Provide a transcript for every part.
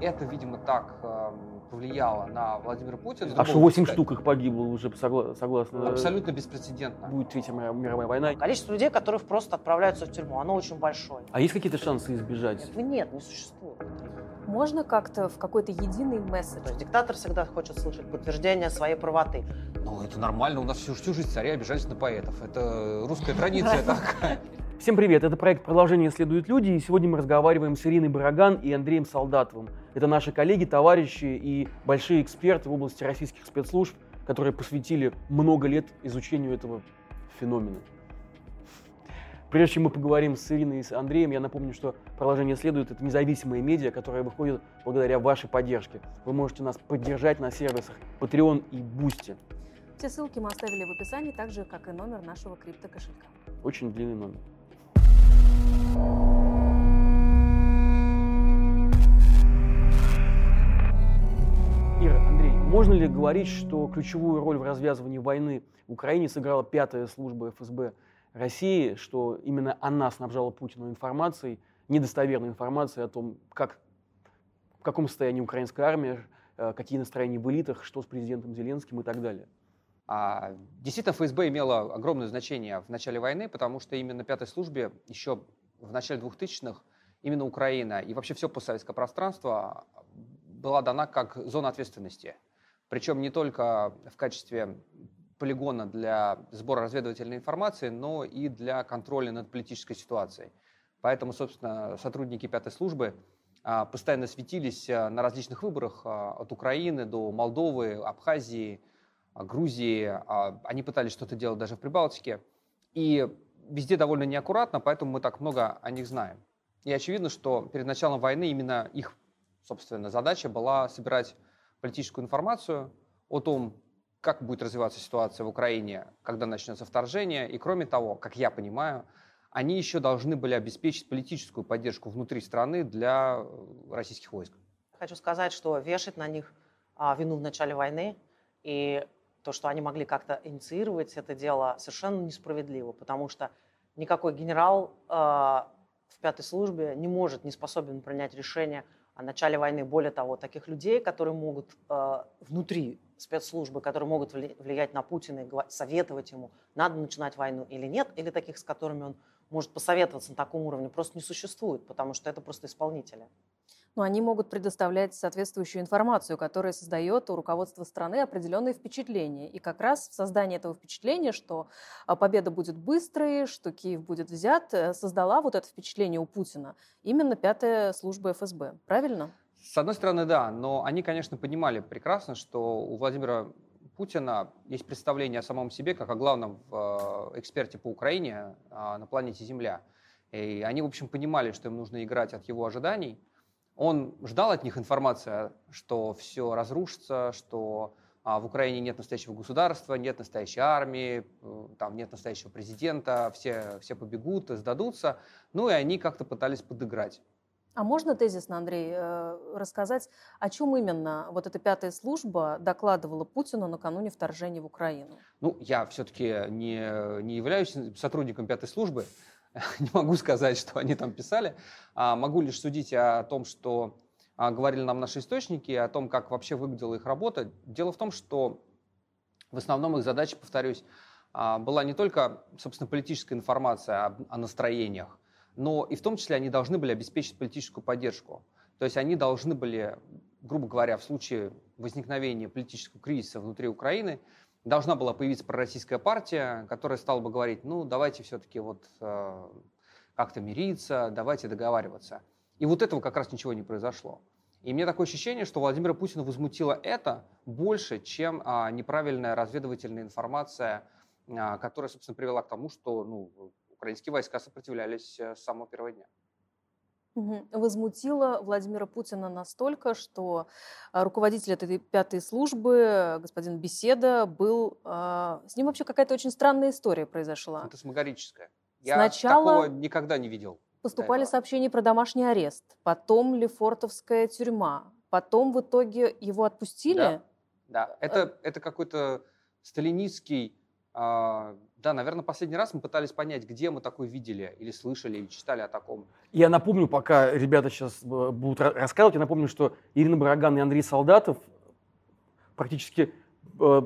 это, видимо, так э, повлияло на Владимира Путина. А что 8 штук их погибло уже согла- согласно? Абсолютно беспрецедентно. Будет Третья мировая война. Количество людей, которые просто отправляются в тюрьму, оно очень большое. А есть какие-то шансы избежать? Этого нет, не существует. Можно как-то в какой-то единый месседж? То есть диктатор всегда хочет слышать подтверждение своей правоты. Ну, это нормально. У нас всю, всю жизнь цари обижались на поэтов. Это русская традиция такая. Всем привет, это проект «Продолжение следуют люди», и сегодня мы разговариваем с Ириной Бараган и Андреем Солдатовым. Это наши коллеги, товарищи и большие эксперты в области российских спецслужб, которые посвятили много лет изучению этого феномена. Прежде чем мы поговорим с Ириной и с Андреем, я напомню, что «Продолжение следует» — это независимые медиа, которые выходят благодаря вашей поддержке. Вы можете нас поддержать на сервисах Patreon и Boosty. Все ссылки мы оставили в описании, так же, как и номер нашего криптокошелька. Очень длинный номер. Ира, Андрей, можно ли говорить, что ключевую роль в развязывании войны в Украине сыграла пятая служба ФСБ России, что именно она снабжала Путину информацией, недостоверной информацией о том, как, в каком состоянии украинская армия, э, какие настроения в элитах, что с президентом Зеленским и так далее? А, действительно, ФСБ имело огромное значение в начале войны, потому что именно пятой службе еще в начале 2000-х именно Украина и вообще все постсоветское пространство была дана как зона ответственности. Причем не только в качестве полигона для сбора разведывательной информации, но и для контроля над политической ситуацией. Поэтому, собственно, сотрудники пятой службы а, постоянно светились а, на различных выборах а, от Украины до Молдовы, Абхазии, Грузии. Они пытались что-то делать даже в Прибалтике. И везде довольно неаккуратно, поэтому мы так много о них знаем. И очевидно, что перед началом войны именно их, собственно, задача была собирать политическую информацию о том, как будет развиваться ситуация в Украине, когда начнется вторжение. И кроме того, как я понимаю, они еще должны были обеспечить политическую поддержку внутри страны для российских войск. Хочу сказать, что вешать на них а, вину в начале войны и то, что они могли как-то инициировать это дело, совершенно несправедливо, потому что никакой генерал э, в пятой службе не может, не способен принять решение о начале войны. Более того, таких людей, которые могут э, внутри спецслужбы, которые могут влиять на Путина и советовать ему, надо начинать войну или нет, или таких, с которыми он может посоветоваться на таком уровне, просто не существует, потому что это просто исполнители но они могут предоставлять соответствующую информацию, которая создает у руководства страны определенные впечатления. И как раз в создании этого впечатления, что а, победа будет быстрой, что Киев будет взят, э, создала вот это впечатление у Путина именно пятая служба ФСБ. Правильно? С одной стороны, да, но они, конечно, понимали прекрасно, что у Владимира Путина есть представление о самом себе как о главном э, эксперте по Украине а, на планете Земля. И они, в общем, понимали, что им нужно играть от его ожиданий – он ждал от них информации, что все разрушится, что а, в Украине нет настоящего государства, нет настоящей армии, э, там нет настоящего президента, все, все побегут, сдадутся. Ну и они как-то пытались подыграть. А можно тезисно, Андрей, э, рассказать, о чем именно вот эта пятая служба докладывала Путину накануне вторжения в Украину? Ну, я все-таки не, не являюсь сотрудником пятой службы, не могу сказать, что они там писали. А могу лишь судить о том, что а, говорили нам наши источники, о том, как вообще выглядела их работа. Дело в том, что в основном их задача, повторюсь, а, была не только, собственно, политическая информация о, о настроениях, но и в том числе они должны были обеспечить политическую поддержку. То есть они должны были, грубо говоря, в случае возникновения политического кризиса внутри Украины, должна была появиться пророссийская партия, которая стала бы говорить, ну, давайте все-таки вот э, как-то мириться, давайте договариваться. И вот этого как раз ничего не произошло. И мне такое ощущение, что Владимира Путина возмутило это больше, чем а, неправильная разведывательная информация, а, которая, собственно, привела к тому, что ну, украинские войска сопротивлялись э, с самого первого дня. Возмутило Владимира Путина настолько, что а, руководитель этой пятой службы, господин Беседа, был... А, с ним вообще какая-то очень странная история произошла. Фантасмагорическая. Я Сначала такого никогда не видел. Поступали сообщения про домашний арест, потом Лефортовская тюрьма, потом в итоге его отпустили. Да, да. Это, э, это какой-то сталинистский э, Да, наверное, последний раз мы пытались понять, где мы такое видели или слышали, или читали о таком. Я напомню, пока ребята сейчас э, будут рассказывать, я напомню, что Ирина Бараган и Андрей Солдатов практически, э,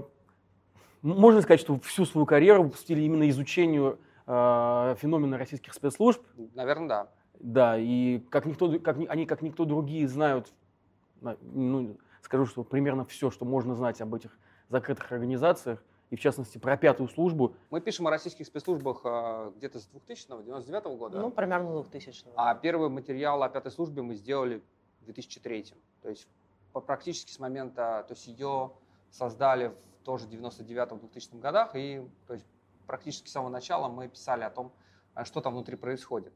можно сказать, что всю свою карьеру посвятили именно изучению э, феномена российских спецслужб. Наверное, да. Да, и как никто, как, они, как никто другие, знают, ну, скажу, что примерно все, что можно знать об этих закрытых организациях, и в частности про пятую службу. Мы пишем о российских спецслужбах э, где-то с 2000-го, 99 -го года. Ну, примерно 2000 -го. А первый материал о пятой службе мы сделали в 2003 То есть практически с момента, то есть ее создали в тоже 99-2000 годах, и то есть практически с самого начала мы писали о том, а, что там внутри происходит.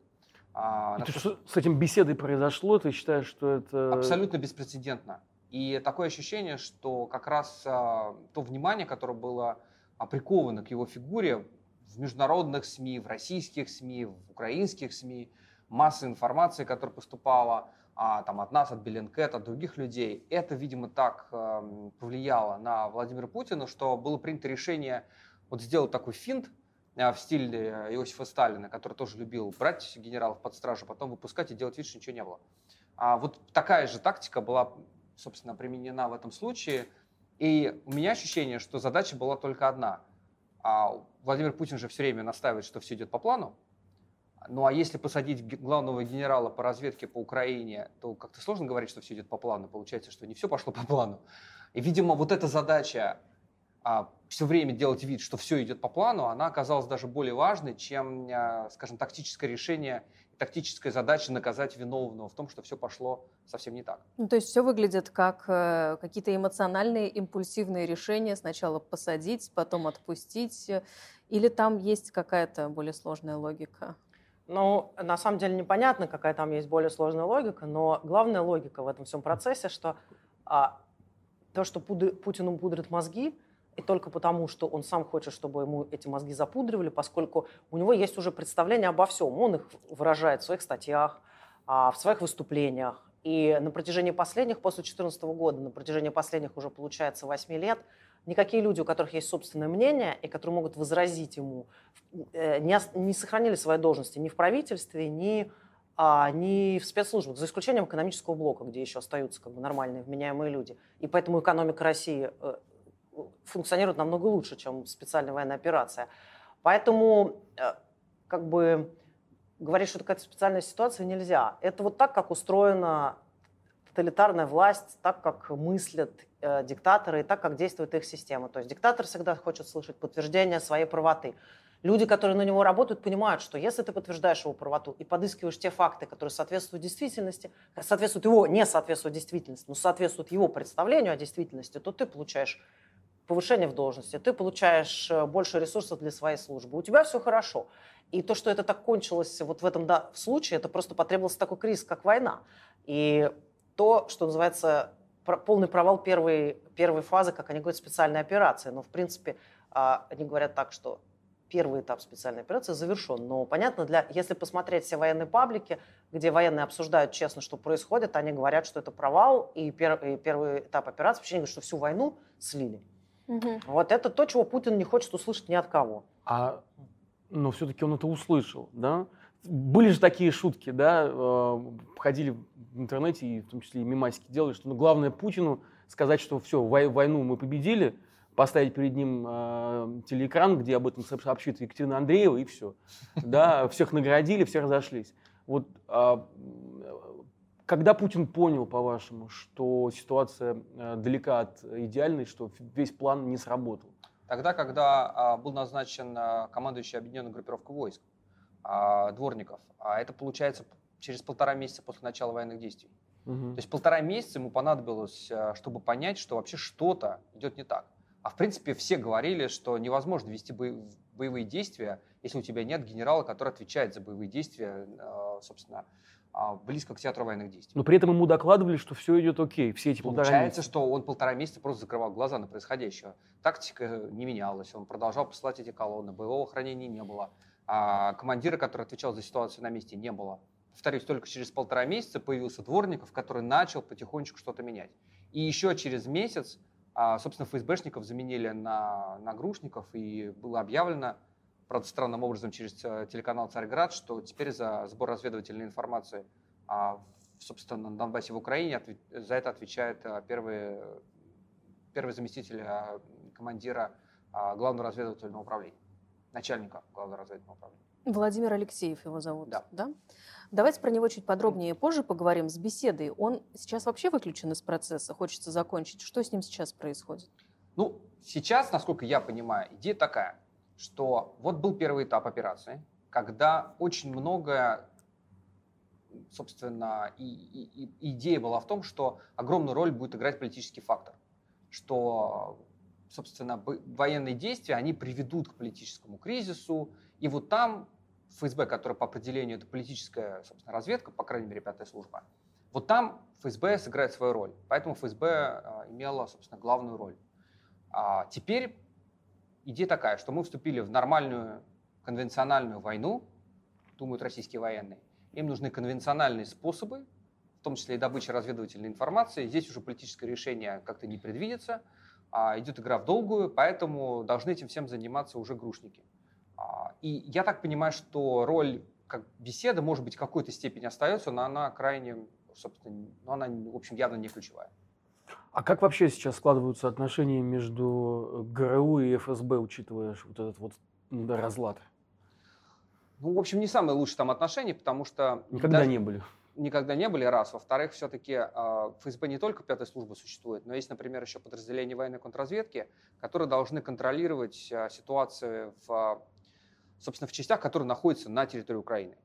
А, и то, что с этим беседой произошло, ты считаешь, что это... Абсолютно беспрецедентно. И такое ощущение, что как раз а, то внимание, которое было приковано к его фигуре в международных СМИ, в российских СМИ, в украинских СМИ, масса информации, которая поступала а, там, от нас, от Беленкет, от других людей, это, видимо, так э, повлияло на Владимира Путина, что было принято решение вот сделать такой финт э, в стиле Иосифа Сталина, который тоже любил брать генералов под стражу, потом выпускать и делать вид, что ничего не было. А вот такая же тактика была собственно, применена в этом случае. И у меня ощущение, что задача была только одна. А Владимир Путин же все время настаивает, что все идет по плану. Ну а если посадить главного генерала по разведке по Украине, то как-то сложно говорить, что все идет по плану. Получается, что не все пошло по плану. И, видимо, вот эта задача а, все время делать вид, что все идет по плану, она оказалась даже более важной, чем, а, скажем, тактическое решение тактическая задача наказать виновного в том, что все пошло совсем не так. Ну, то есть все выглядит как э, какие-то эмоциональные, импульсивные решения. Сначала посадить, потом отпустить. Или там есть какая-то более сложная логика? Ну, на самом деле непонятно, какая там есть более сложная логика, но главная логика в этом всем процессе, что а, то, что Путину пудрит мозги, и только потому, что он сам хочет, чтобы ему эти мозги запудривали, поскольку у него есть уже представление обо всем. Он их выражает в своих статьях, а, в своих выступлениях. И на протяжении последних, после 2014 года, на протяжении последних уже, получается, 8 лет, никакие люди, у которых есть собственное мнение и которые могут возразить ему, э, не, сохранили свои должности ни в правительстве, ни, а, в спецслужбах, за исключением экономического блока, где еще остаются как бы, нормальные, вменяемые люди. И поэтому экономика России э, функционирует намного лучше, чем специальная военная операция. Поэтому э, как бы говорить, что это какая-то специальная ситуация, нельзя. Это вот так, как устроена тоталитарная власть, так, как мыслят э, диктаторы и так, как действует их система. То есть диктатор всегда хочет слышать подтверждение своей правоты. Люди, которые на него работают, понимают, что если ты подтверждаешь его правоту и подыскиваешь те факты, которые соответствуют действительности, соответствуют его, не соответствуют действительности, но соответствуют его представлению о действительности, то ты получаешь повышение в должности, ты получаешь э, больше ресурсов для своей службы, у тебя все хорошо. И то, что это так кончилось вот в этом да, в случае, это просто потребовался такой кризис, как война. И то, что называется полный провал первой, первой фазы, как они говорят, специальной операции. Но, в принципе, а, они говорят так, что первый этап специальной операции завершен. Но понятно, для, если посмотреть все военные паблики, где военные обсуждают честно, что происходит, они говорят, что это провал, и, пер, и первый этап операции, вообще они говорят, что всю войну слили. Угу. Вот это то, чего Путин не хочет услышать ни от кого. А, но все-таки он это услышал, да? Были же такие шутки, да, э, ходили в интернете, и в том числе и мимасики делали, что ну, главное Путину сказать, что все, войну мы победили, поставить перед ним э, телеэкран, где об этом сообщит Екатерина Андреева, и все. Да, всех наградили, все разошлись. Вот а, когда Путин понял, по-вашему, что ситуация э, далека от идеальной, что весь план не сработал? Тогда, когда а, был назначен а, командующий объединенной группировкой войск а, Дворников, а это получается через полтора месяца после начала военных действий. Угу. То есть полтора месяца ему понадобилось, а, чтобы понять, что вообще что-то идет не так. А в принципе все говорили, что невозможно вести боевые действия, если у тебя нет генерала, который отвечает за боевые действия, собственно, близко к театру военных действий. Но при этом ему докладывали, что все идет окей, все эти полтора Получается, что он полтора месяца просто закрывал глаза на происходящее. Тактика не менялась, он продолжал посылать эти колонны, боевого хранения не было, а командира, который отвечал за ситуацию на месте, не было. Повторюсь, только через полтора месяца появился Дворников, который начал потихонечку что-то менять. И еще через месяц, а, собственно, ФСБшников заменили на, на грушников, и было объявлено правда, странным образом через телеканал «Царьград», что теперь за сбор разведывательной информации, а, собственно, на Донбассе в Украине за это отвечает первый, первый заместитель командира Главного разведывательного управления, начальника Главного разведывательного управления. Владимир Алексеев его зовут, да? да? Давайте про него чуть подробнее позже поговорим с беседой. Он сейчас вообще выключен из процесса, хочется закончить. Что с ним сейчас происходит? Ну, сейчас, насколько я понимаю, идея такая, что вот был первый этап операции, когда очень многое, собственно, и, и, и идея была в том, что огромную роль будет играть политический фактор, что, собственно, военные действия, они приведут к политическому кризису, и вот там ФСБ, которая по определению это политическая собственно, разведка, по крайней мере, пятая служба, вот там ФСБ сыграет свою роль. Поэтому ФСБ а, имела, собственно, главную роль. А теперь идея такая, что мы вступили в нормальную конвенциональную войну, думают российские военные. Им нужны конвенциональные способы, в том числе и добыча разведывательной информации. Здесь уже политическое решение как-то не предвидится, а идет игра в долгую, поэтому должны этим всем заниматься уже грушники. И я так понимаю, что роль как беседа, может быть, в какой-то степени остается, но она крайне, собственно, но она, в общем, явно не ключевая. А как вообще сейчас складываются отношения между ГРУ и ФСБ, учитывая вот этот вот разлад? Ну, в общем, не самые лучшие там отношения, потому что... Никогда даже... не были никогда не были, раз. Во-вторых, все-таки а, ФСБ не только пятая служба существует, но есть, например, еще подразделения военной контрразведки, которые должны контролировать а, ситуацию в собственно, в частях, которые находятся на территории Украины.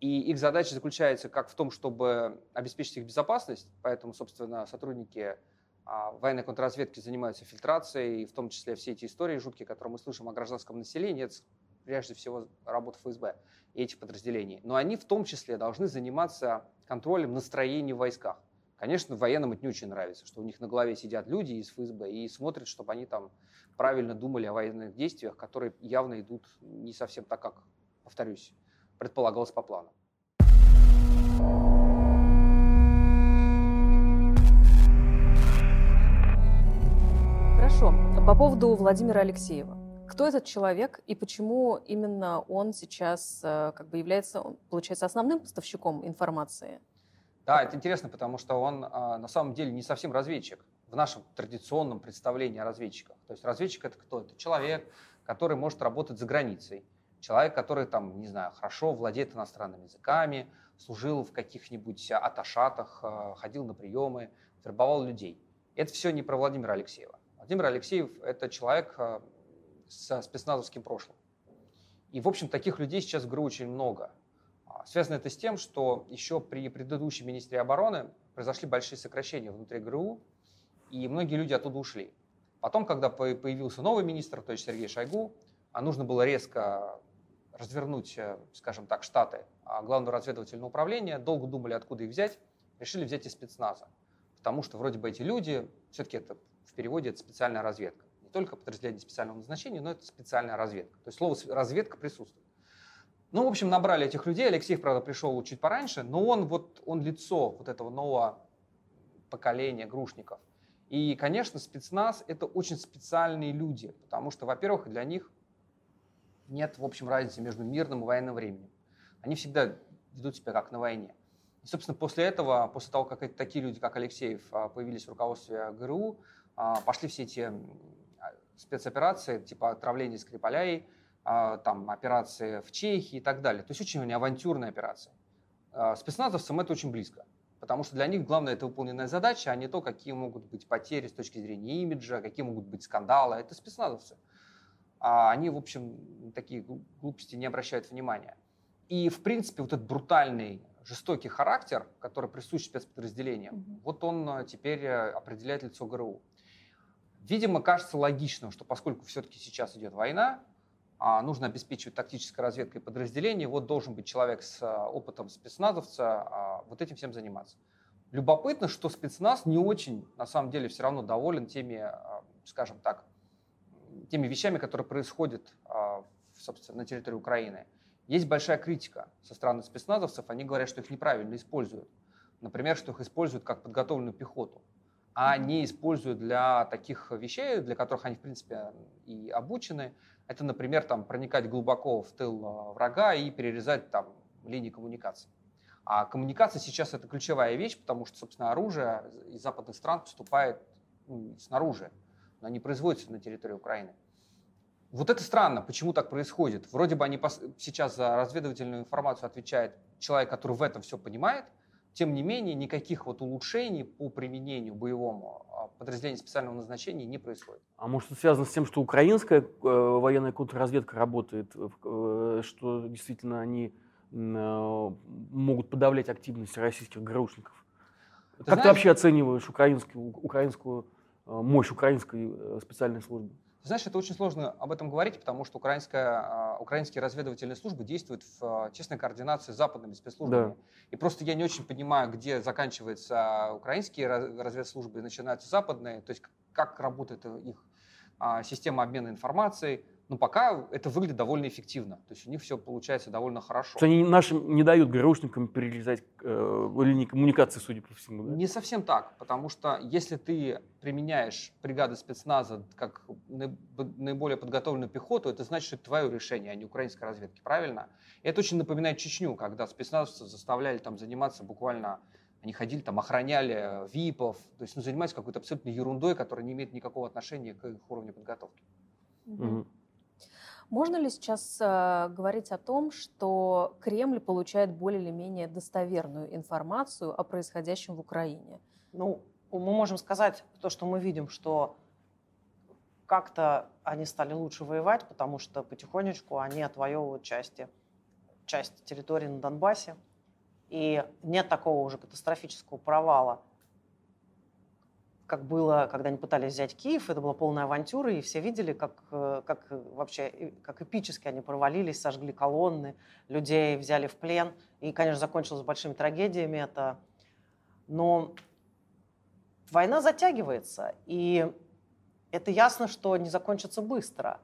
И их задача заключается как в том, чтобы обеспечить их безопасность, поэтому, собственно, сотрудники а, военной контрразведки занимаются фильтрацией, в том числе все эти истории жуткие, которые мы слышим о гражданском населении, это прежде всего работа ФСБ и этих подразделений. Но они в том числе должны заниматься контролем настроения в войсках. Конечно, военным это не очень нравится, что у них на голове сидят люди из ФСБ и смотрят, чтобы они там правильно думали о военных действиях, которые явно идут не совсем так, как, повторюсь, предполагалось по плану. Хорошо. По поводу Владимира Алексеева. Кто этот человек и почему именно он сейчас э, как бы является, получается, основным поставщиком информации? Да, это интересно, потому что он а, на самом деле не совсем разведчик в нашем традиционном представлении о разведчиках. То есть разведчик это кто? Это человек, который может работать за границей, человек, который там, не знаю, хорошо владеет иностранными языками, служил в каких-нибудь аташатах, а, ходил на приемы, вербовал людей. Это все не про Владимира Алексеева. Владимир Алексеев – это человек а, со спецназовским прошлым. И, в общем, таких людей сейчас в ГРУ очень много. Связано это с тем, что еще при предыдущем министре обороны произошли большие сокращения внутри ГРУ, и многие люди оттуда ушли. Потом, когда появился новый министр, то есть Сергей Шойгу, а нужно было резко развернуть, э, скажем так, штаты а Главного разведывательного управления, долго думали, откуда их взять, решили взять из спецназа. Потому что вроде бы эти люди, все-таки это в переводе это специальная разведка. Не только подразделение специального назначения, но это специальная разведка. То есть слово разведка присутствует. Ну, в общем, набрали этих людей. Алексей, правда, пришел чуть пораньше, но он вот он лицо вот этого нового поколения грушников. И, конечно, спецназ – это очень специальные люди, потому что, во-первых, для них нет, в общем, разницы между мирным и военным временем. Они всегда ведут себя как на войне. И, собственно, после этого, после того, как такие люди, как Алексеев, а, появились в руководстве ГРУ, пошли все эти спецоперации, типа отравления Скрипаляй, а, там, операции в Чехии и так далее. То есть очень авантюрная операция. А, спецназовцам это очень близко, потому что для них главное это выполненная задача, а не то, какие могут быть потери с точки зрения имиджа, какие могут быть скандалы. Это спецназовцы. А они, в общем, такие глупости не обращают внимания. И, в принципе, вот этот брутальный, жестокий характер, который присущ спецподразделениям, mm-hmm. вот он теперь э, определяет лицо ГРУ. Видимо, кажется логичным, что поскольку все-таки сейчас идет война, а нужно обеспечивать тактической разведкой подразделений, вот должен быть человек с а, опытом спецназовца, а, вот этим всем заниматься. Любопытно, что спецназ не очень, на самом деле, все равно доволен теми, скажем так, теми вещами, которые происходят, собственно, на территории Украины. Есть большая критика со стороны спецназовцев, они говорят, что их неправильно используют. Например, что их используют как подготовленную пехоту. А не используют для таких вещей, для которых они, в принципе, и обучены. Это, например, там, проникать глубоко в тыл а, врага и перерезать там, линии коммуникации. А коммуникация сейчас это ключевая вещь, потому что, собственно, оружие из западных стран поступает ну, снаружи, но не производится на территории Украины. Вот это странно, почему так происходит. Вроде бы они сейчас за разведывательную информацию отвечает человек, который в этом все понимает, тем не менее никаких вот улучшений по применению боевому а, подразделения специального назначения не происходит. А может это связано с тем, что украинская э, военная контрразведка работает, э, что действительно они Э, могут подавлять активность российских ГРУшников. Ты как знаешь, ты вообще оцениваешь украинскую, украинскую э, мощь украинской э, специальной службы? Знаешь, это очень сложно об этом говорить, потому что украинская, украинские разведывательные службы действуют в тесной координации с западными спецслужбами. Да. И просто я не очень понимаю, где заканчиваются украинские разведслужбы и начинаются западные, то есть как работает их а, система обмена информацией, но пока это выглядит довольно эффективно. То есть у них все получается довольно хорошо. То есть они нашим не дают ГРУшникам перерезать э, линии коммуникации, судя по всему, да? Не совсем так, потому что если ты применяешь бригады спецназа как наиболее подготовленную пехоту, это значит, что это твое решение, а не украинской разведки, правильно? И это очень напоминает Чечню, когда спецназовцев заставляли там заниматься буквально они ходили там, охраняли ВИПов, то есть ну, занимались какой-то абсолютно ерундой, которая не имеет никакого отношения к их уровню подготовки. Угу. Можно ли сейчас э, говорить о том, что Кремль получает более или менее достоверную информацию о происходящем в Украине? Ну, мы можем сказать то, что мы видим, что как-то они стали лучше воевать, потому что потихонечку они отвоевывают части, часть территории на Донбассе. И нет такого уже катастрофического провала как было, когда они пытались взять Киев, это была полная авантюра, и все видели, как, э, как вообще, как эпически они провалились, сожгли колонны, людей взяли в плен, и, конечно, закончилось большими трагедиями это. Но война затягивается, и это ясно, что не закончится быстро.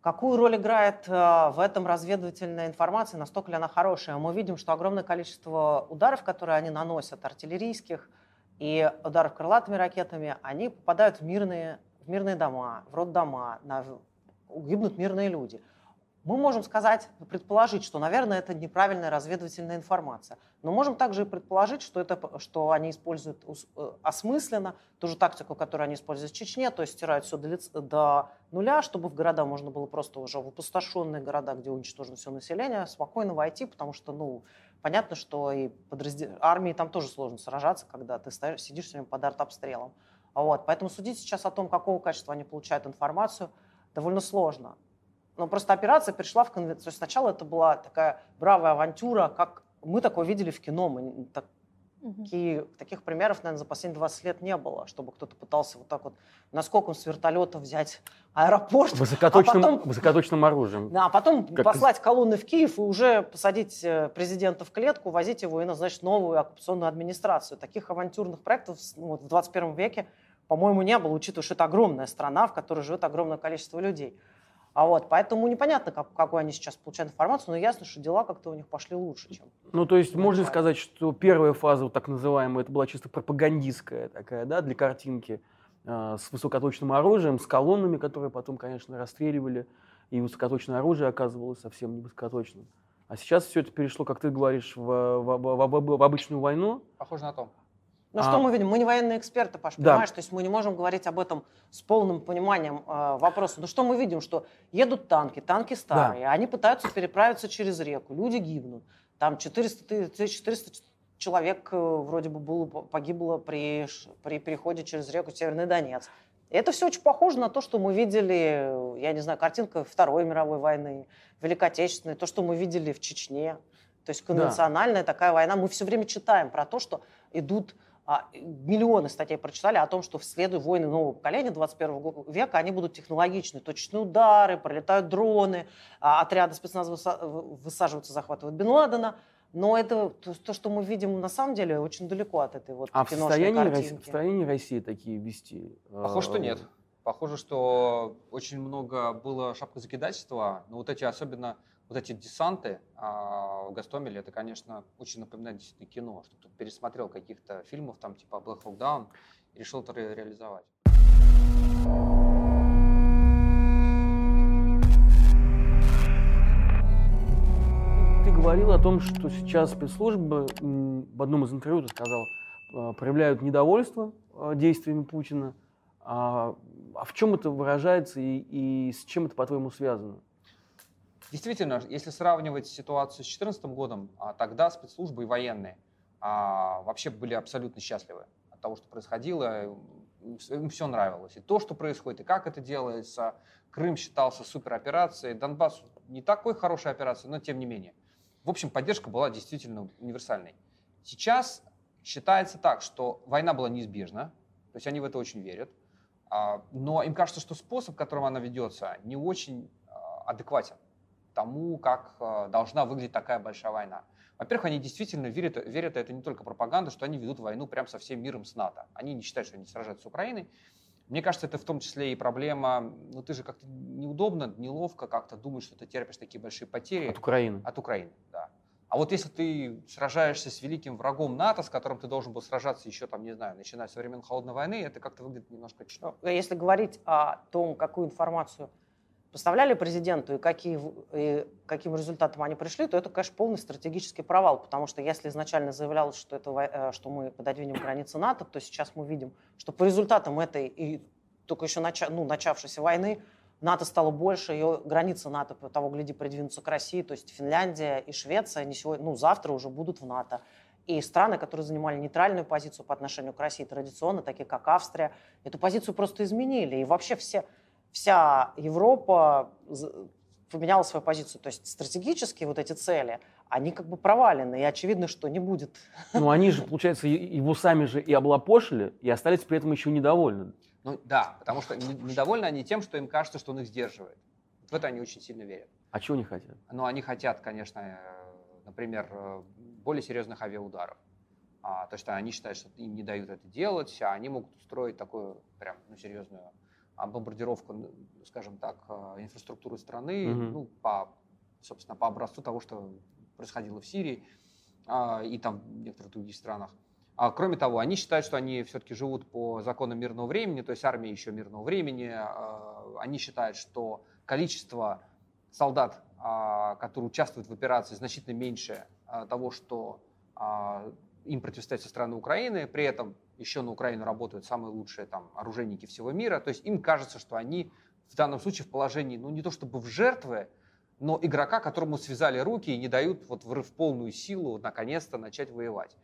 Какую роль играет э, в этом разведывательная информация, настолько ли она хорошая? Мы видим, что огромное количество ударов, которые они наносят, артиллерийских, и ударов крылатыми ракетами, они попадают в мирные, в мирные дома, в роддома, на, гибнут мирные люди. Мы можем сказать, предположить, что, наверное, это неправильная разведывательная информация. Но можем также и предположить, что, это, что они используют э, осмысленно ту же тактику, которую они используют в Чечне, то есть стирают все до, до нуля, чтобы в города можно было просто уже в опустошенные города, где уничтожено все население, спокойно войти, потому что, ну, Понятно, что и подраздел... армии там тоже сложно сражаться, когда ты стоишь, сидишь все время под артобстрелом. Вот. Поэтому судить сейчас о том, какого качества они получают информацию, довольно сложно. Но просто операция перешла в конвенцию. Сначала это была такая бравая авантюра, как мы такое видели в кино. Мы так, Такие, таких примеров, наверное, за последние 20 лет не было, чтобы кто-то пытался вот так вот наскоком с вертолета взять аэропорт. Высокоточным, а потом, высокоточным оружием. Да, а потом как послать колонны в Киев и уже посадить э, президента в клетку, возить его и назначить новую оккупационную администрацию. Таких авантюрных проектов ну, вот, в 21 веке, по-моему, не было, учитывая, что это огромная страна, в которой живет огромное количество людей. А вот, поэтому непонятно, как, какую они сейчас получают информацию, но ясно, что дела как-то у них пошли лучше, чем... Ну, то есть можно сказать, что первая фаза, вот так называемая, это была чисто пропагандистская такая, да, для картинки, э, с высокоточным оружием, с колоннами, которые потом, конечно, расстреливали, и высокоточное оружие оказывалось совсем не высокоточным. А сейчас все это перешло, как ты говоришь, в, в, в, в, в обычную войну. Похоже на то. Ну а... что мы видим? Мы не военные эксперты, Паш, да. понимаешь? То есть мы не можем говорить об этом с полным пониманием э, вопроса. Но что мы видим? Что едут танки, танки старые, да. они пытаются переправиться через реку, люди гибнут. Там 400, 400 человек э, вроде бы было, погибло при, при переходе через реку Северный Донец. И это все очень похоже на то, что мы видели, я не знаю, картинка Второй мировой войны, Великой Отечественной, то, что мы видели в Чечне. То есть конвенциональная да. такая война. Мы все время читаем про то, что идут миллионы статей прочитали о том, что в следует войны нового поколения 21 века, они будут технологичны. Точечные удары, пролетают дроны, а, отряды спецназа высаживаются, захватывают Бен Ладена. Но это то, что мы видим на самом деле, очень далеко от этой вот А в состоянии, России, в состоянии России такие вести? Похоже, что нет. Похоже, что очень много было шапкозакидательства, но вот эти особенно вот эти десанты а, в Гастомеле, это, конечно, очень напоминает действительно кино, что ты пересмотрел каких-то фильмов, там, типа Black Hawk Down, и решил это ре- реализовать. Ты говорил о том, что сейчас спецслужбы, в одном из интервью ты сказал, э, проявляют недовольство э, действиями Путина. А, а в чем это выражается и, и с чем это, по-твоему, связано? Действительно, если сравнивать ситуацию с 2014 годом, а, тогда спецслужбы и военные а, вообще были абсолютно счастливы от того, что происходило. Им все нравилось. И то, что происходит, и как это делается. Крым считался супероперацией. Донбасс не такой хорошей операцией, но тем не менее. В общем, поддержка была действительно универсальной. Сейчас считается так, что война была неизбежна. То есть они в это очень верят. А, но им кажется, что способ, которым она ведется, не очень адекватен тому, как э, должна выглядеть такая большая война. Во-первых, они действительно верят, верят, это не только пропаганда, что они ведут войну прям со всем миром с НАТО. Они не считают, что они сражаются с Украиной. Мне кажется, это в том числе и проблема, ну ты же как-то неудобно, неловко как-то думаешь, что ты терпишь такие большие потери. От Украины. От Украины, да. А вот если ты сражаешься с великим врагом НАТО, с которым ты должен был сражаться еще, там, не знаю, начиная со времен Холодной войны, это как-то выглядит немножко... Ну, если говорить о том, какую информацию поставляли президенту и, какие, и каким результатом они пришли, то это, конечно, полный стратегический провал, потому что если изначально заявлялось, что, это, э, что мы пододвинем границы НАТО, то сейчас мы видим, что по результатам этой и только еще нача, ну, начавшейся войны НАТО стало больше, ее границы НАТО, по того гляди, придвинутся к России, то есть Финляндия и Швеция не сегодня, ну, завтра уже будут в НАТО. И страны, которые занимали нейтральную позицию по отношению к России традиционно, такие как Австрия, эту позицию просто изменили. И вообще все, вся Европа поменяла свою позицию. То есть стратегические вот эти цели, они как бы провалены, и очевидно, что не будет. Ну, они же, получается, его сами же и облапошили, и остались при этом еще недовольны. Ну да, потому что недовольны они тем, что им кажется, что он их сдерживает. В это они очень сильно верят. А чего они хотят? Ну, они хотят, конечно, э, например, э, более серьезных авиаударов. А, то, что они считают, что им не дают это делать, а они могут устроить такую прям ну, серьезную а, бомбардировку, скажем так, а, инфраструктуры страны, угу. ну, по, собственно, по образцу того, что происходило в Сирии а, и там в некоторых других странах. А, кроме того, они считают, что они все-таки живут по законам мирного времени, то есть армия еще мирного времени. Они считают, что количество солдат, которые участвуют в операции, значительно меньше того, что им противостоять со стороны Украины, при этом еще на Украину работают самые лучшие там оружейники всего мира, то есть им кажется, что они в данном случае в положении, ну не то чтобы в жертвы, но игрока, которому связали руки и не дают вот в полную силу наконец-то начать воевать.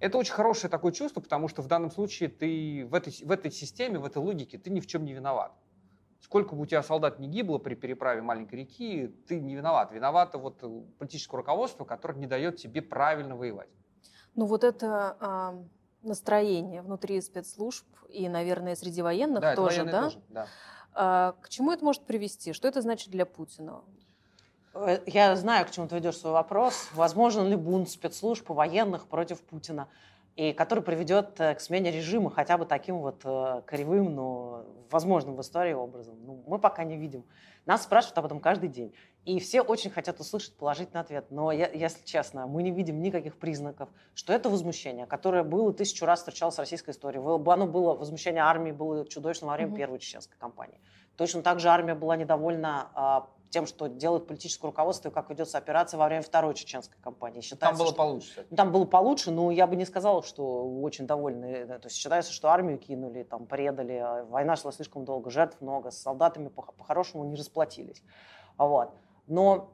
Это очень хорошее такое чувство, потому что в данном случае ты в этой, в этой системе, в этой логике ты ни в чем не виноват. Сколько бы у тебя солдат не гибло при переправе маленькой реки, ты не виноват. Виновато вот политическое руководство, которое не дает тебе правильно воевать. Ну вот это а, настроение внутри спецслужб и, наверное, среди военных да, тоже, да? тоже, да. А, к чему это может привести? Что это значит для Путина? Э, я знаю, к чему ты ведешь свой вопрос. Возможен ли бунт спецслужб и военных против Путина? и который приведет э, к смене режима хотя бы таким вот э, кривым, но возможным в истории образом. Ну, мы пока не видим. Нас спрашивают об этом каждый день. И все очень хотят услышать положительный ответ. Но, я, если честно, мы не видим никаких признаков, что это возмущение, которое было тысячу раз встречалось в российской истории. Оно было, возмущение армии было чудовищным во время mm-hmm. первой чеченской кампании. Точно так же армия была недовольна а, тем, что делает политическое руководство и как ведется операция во время второй чеченской кампании. Считается, там было что... получше. Там было получше, но я бы не сказала, что очень довольны. То есть считается, что армию кинули, там, предали, а война шла слишком долго, жертв много, с солдатами по-хорошему не расплатились. Вот. Но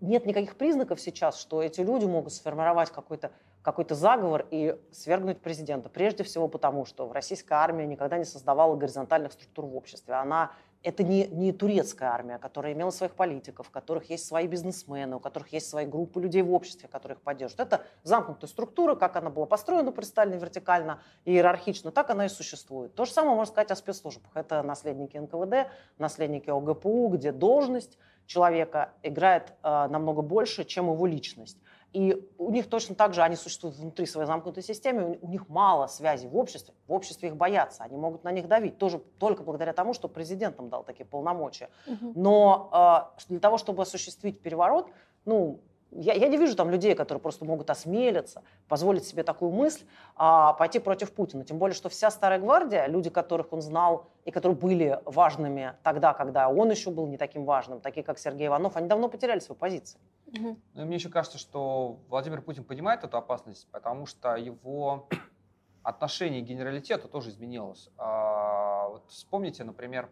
нет никаких признаков сейчас, что эти люди могут сформировать какой-то какой-то заговор и свергнуть президента. Прежде всего потому, что российская армия никогда не создавала горизонтальных структур в обществе. Она это не, не турецкая армия, которая имела своих политиков, у которых есть свои бизнесмены, у которых есть свои группы людей в обществе, которые их поддерживают. Это замкнутая структура, как она была построена при Сталине вертикально и иерархично, так она и существует. То же самое можно сказать о спецслужбах. Это наследники НКВД, наследники ОГПУ, где должность человека играет э, намного больше, чем его личность. И у них точно так же, они существуют внутри своей замкнутой системы, у них мало связей в обществе, в обществе их боятся, они могут на них давить, тоже только благодаря тому, что президент им дал такие полномочия. Угу. Но э, для того, чтобы осуществить переворот, ну, я, я не вижу там людей, которые просто могут осмелиться, позволить себе такую мысль, а, пойти против Путина. Тем более, что вся старая гвардия, люди, которых он знал и которые были важными тогда, когда он еще был не таким важным, такие как Сергей Иванов, они давно потеряли свои позиции. Угу. Ну, мне еще кажется, что Владимир Путин понимает эту опасность, потому что его отношение к генералитету тоже изменилось. А, вот вспомните, например,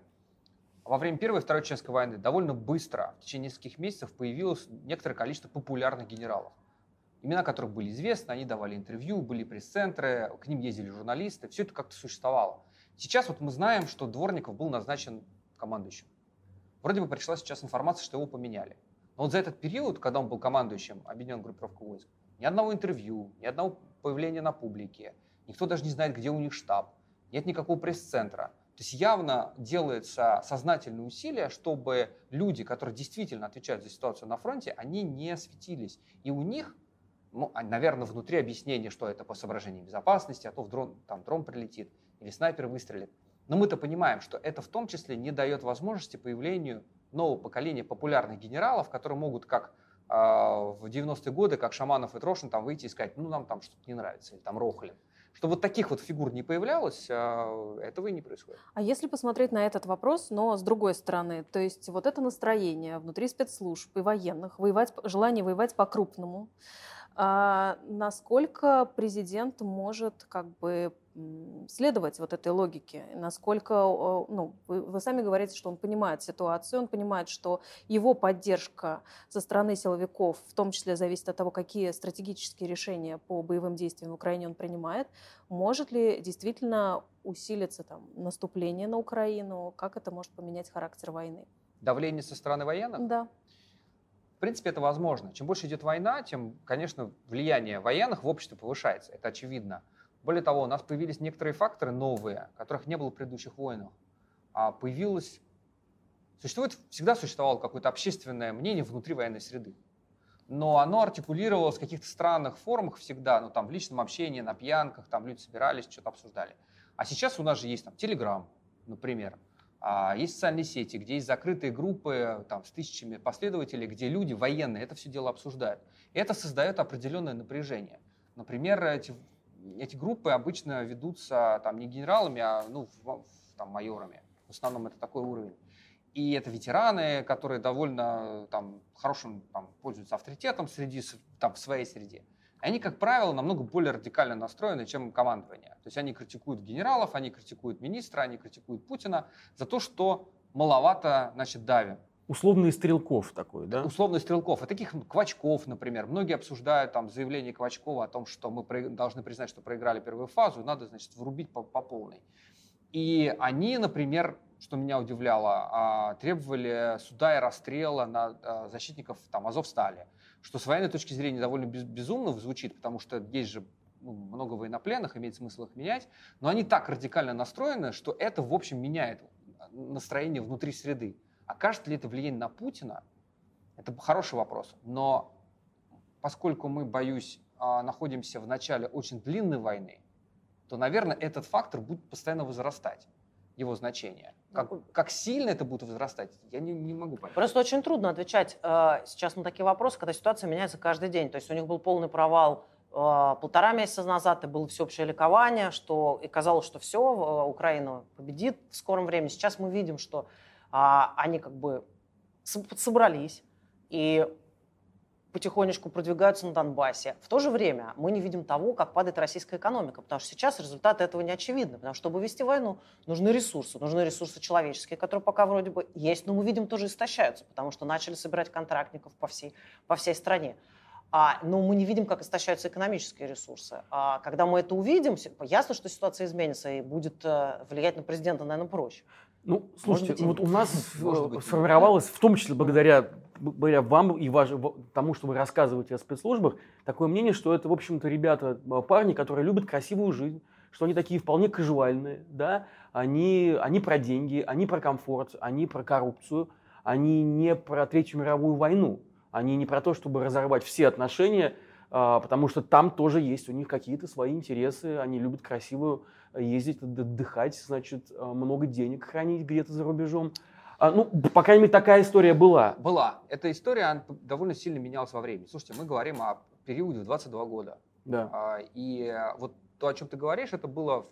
во время Первой и Второй Чеченской войны довольно быстро, в течение нескольких месяцев, появилось некоторое количество популярных генералов. Имена которых были известны, они давали интервью, были пресс-центры, к ним ездили журналисты, все это как-то существовало. Сейчас вот мы знаем, что Дворников был назначен командующим. Вроде бы пришла сейчас информация, что его поменяли. Но вот за этот период, когда он был командующим объединенной группировкой войск, ни одного интервью, ни одного появления на публике, никто даже не знает, где у них штаб, нет никакого пресс-центра. То есть явно делается сознательное усилие, чтобы люди, которые действительно отвечают за ситуацию на фронте, они не светились. И у них, ну, а, наверное, внутри объяснение, что это по соображениям безопасности, а то в дрон, там дрон прилетит или снайпер выстрелит. Но мы-то понимаем, что это в том числе не дает возможности появлению нового поколения популярных генералов, которые могут как э, в 90-е годы, как Шаманов и Трошин, там выйти и сказать, ну нам там что-то не нравится, или там Рохлин. Чтобы вот таких вот фигур не появлялось, а, этого и не происходит. А если посмотреть на этот вопрос, но с другой стороны, то есть вот это настроение внутри спецслужб и военных, воевать, желание воевать по-крупному, а насколько президент может как бы следовать вот этой логике, насколько, ну, вы, вы сами говорите, что он понимает ситуацию, он понимает, что его поддержка со стороны силовиков в том числе зависит от того, какие стратегические решения по боевым действиям в Украине он принимает. Может ли действительно усилиться там наступление на Украину? Как это может поменять характер войны? Давление со стороны военных? Да. В принципе, это возможно. Чем больше идет война, тем, конечно, влияние военных в обществе повышается. Это очевидно. Более того, у нас появились некоторые факторы новые, которых не было в предыдущих войнах. А появилось... Существует, всегда существовало какое-то общественное мнение внутри военной среды. Но оно артикулировалось в каких-то странных формах всегда, ну там в личном общении, на пьянках, там люди собирались, что-то обсуждали. А сейчас у нас же есть там Телеграм, например, а есть социальные сети, где есть закрытые группы там, с тысячами последователей, где люди военные это все дело обсуждают. И это создает определенное напряжение. Например, эти, эти группы обычно ведутся там, не генералами, а ну, там, майорами. В основном это такой уровень. И это ветераны, которые довольно там, хорошим там, пользуются авторитетом среди, там, в своей среде они, как правило, намного более радикально настроены, чем командование. То есть они критикуют генералов, они критикуют министра, они критикуют Путина за то, что маловато, значит, давим. Условный Стрелков такой, да? Условный Стрелков. И таких Квачков, например. Многие обсуждают там заявление Квачкова о том, что мы должны признать, что проиграли первую фазу, и надо, значит, врубить по, по полной. И они, например, что меня удивляло, а, требовали суда и расстрела на а, защитников там, Азовстали что с военной точки зрения довольно безумно звучит, потому что есть же ну, много военнопленных, имеет смысл их менять, но они так радикально настроены, что это, в общем, меняет настроение внутри среды. Окажет ли это влияние на Путина? Это хороший вопрос. Но поскольку мы, боюсь, а, находимся в начале очень длинной войны, то, наверное, этот фактор будет постоянно возрастать его значение. Как, как сильно это будет возрастать, я не, не могу понять. Просто очень трудно отвечать э, сейчас на такие вопросы, когда ситуация меняется каждый день. То есть у них был полный провал э, полтора месяца назад, и было всеобщее ликование, что и казалось, что все, э, Украина победит в скором времени. Сейчас мы видим, что э, они как бы собрались, и потихонечку продвигаются на Донбассе. В то же время мы не видим того, как падает российская экономика, потому что сейчас результаты этого не очевидны. Потому что, чтобы вести войну, нужны ресурсы, нужны ресурсы человеческие, которые пока вроде бы есть, но мы видим тоже истощаются, потому что начали собирать контрактников по всей, по всей стране. А, но мы не видим, как истощаются экономические ресурсы. А когда мы это увидим, ясно, что ситуация изменится и будет э, влиять на президента, наверное, проще. Ну, слушайте, быть, вот у нас э, сформировалось, в том числе благодаря, благодаря вам и ваш, тому, что вы рассказываете о спецслужбах, такое мнение, что это, в общем-то, ребята, э, парни, которые любят красивую жизнь, что они такие вполне кажуальные, да, они, они про деньги, они про комфорт, они про коррупцию, они не про Третью мировую войну, они не про то, чтобы разорвать все отношения а, потому что там тоже есть у них какие-то свои интересы, они любят красиво ездить, отдыхать, значит, а, много денег хранить где-то за рубежом. А, ну, по крайней мере, такая история была. Была. Эта история довольно сильно менялась во времени. Слушайте, мы говорим о периоде в 22 года. Да. А, и вот то, о чем ты говоришь, это было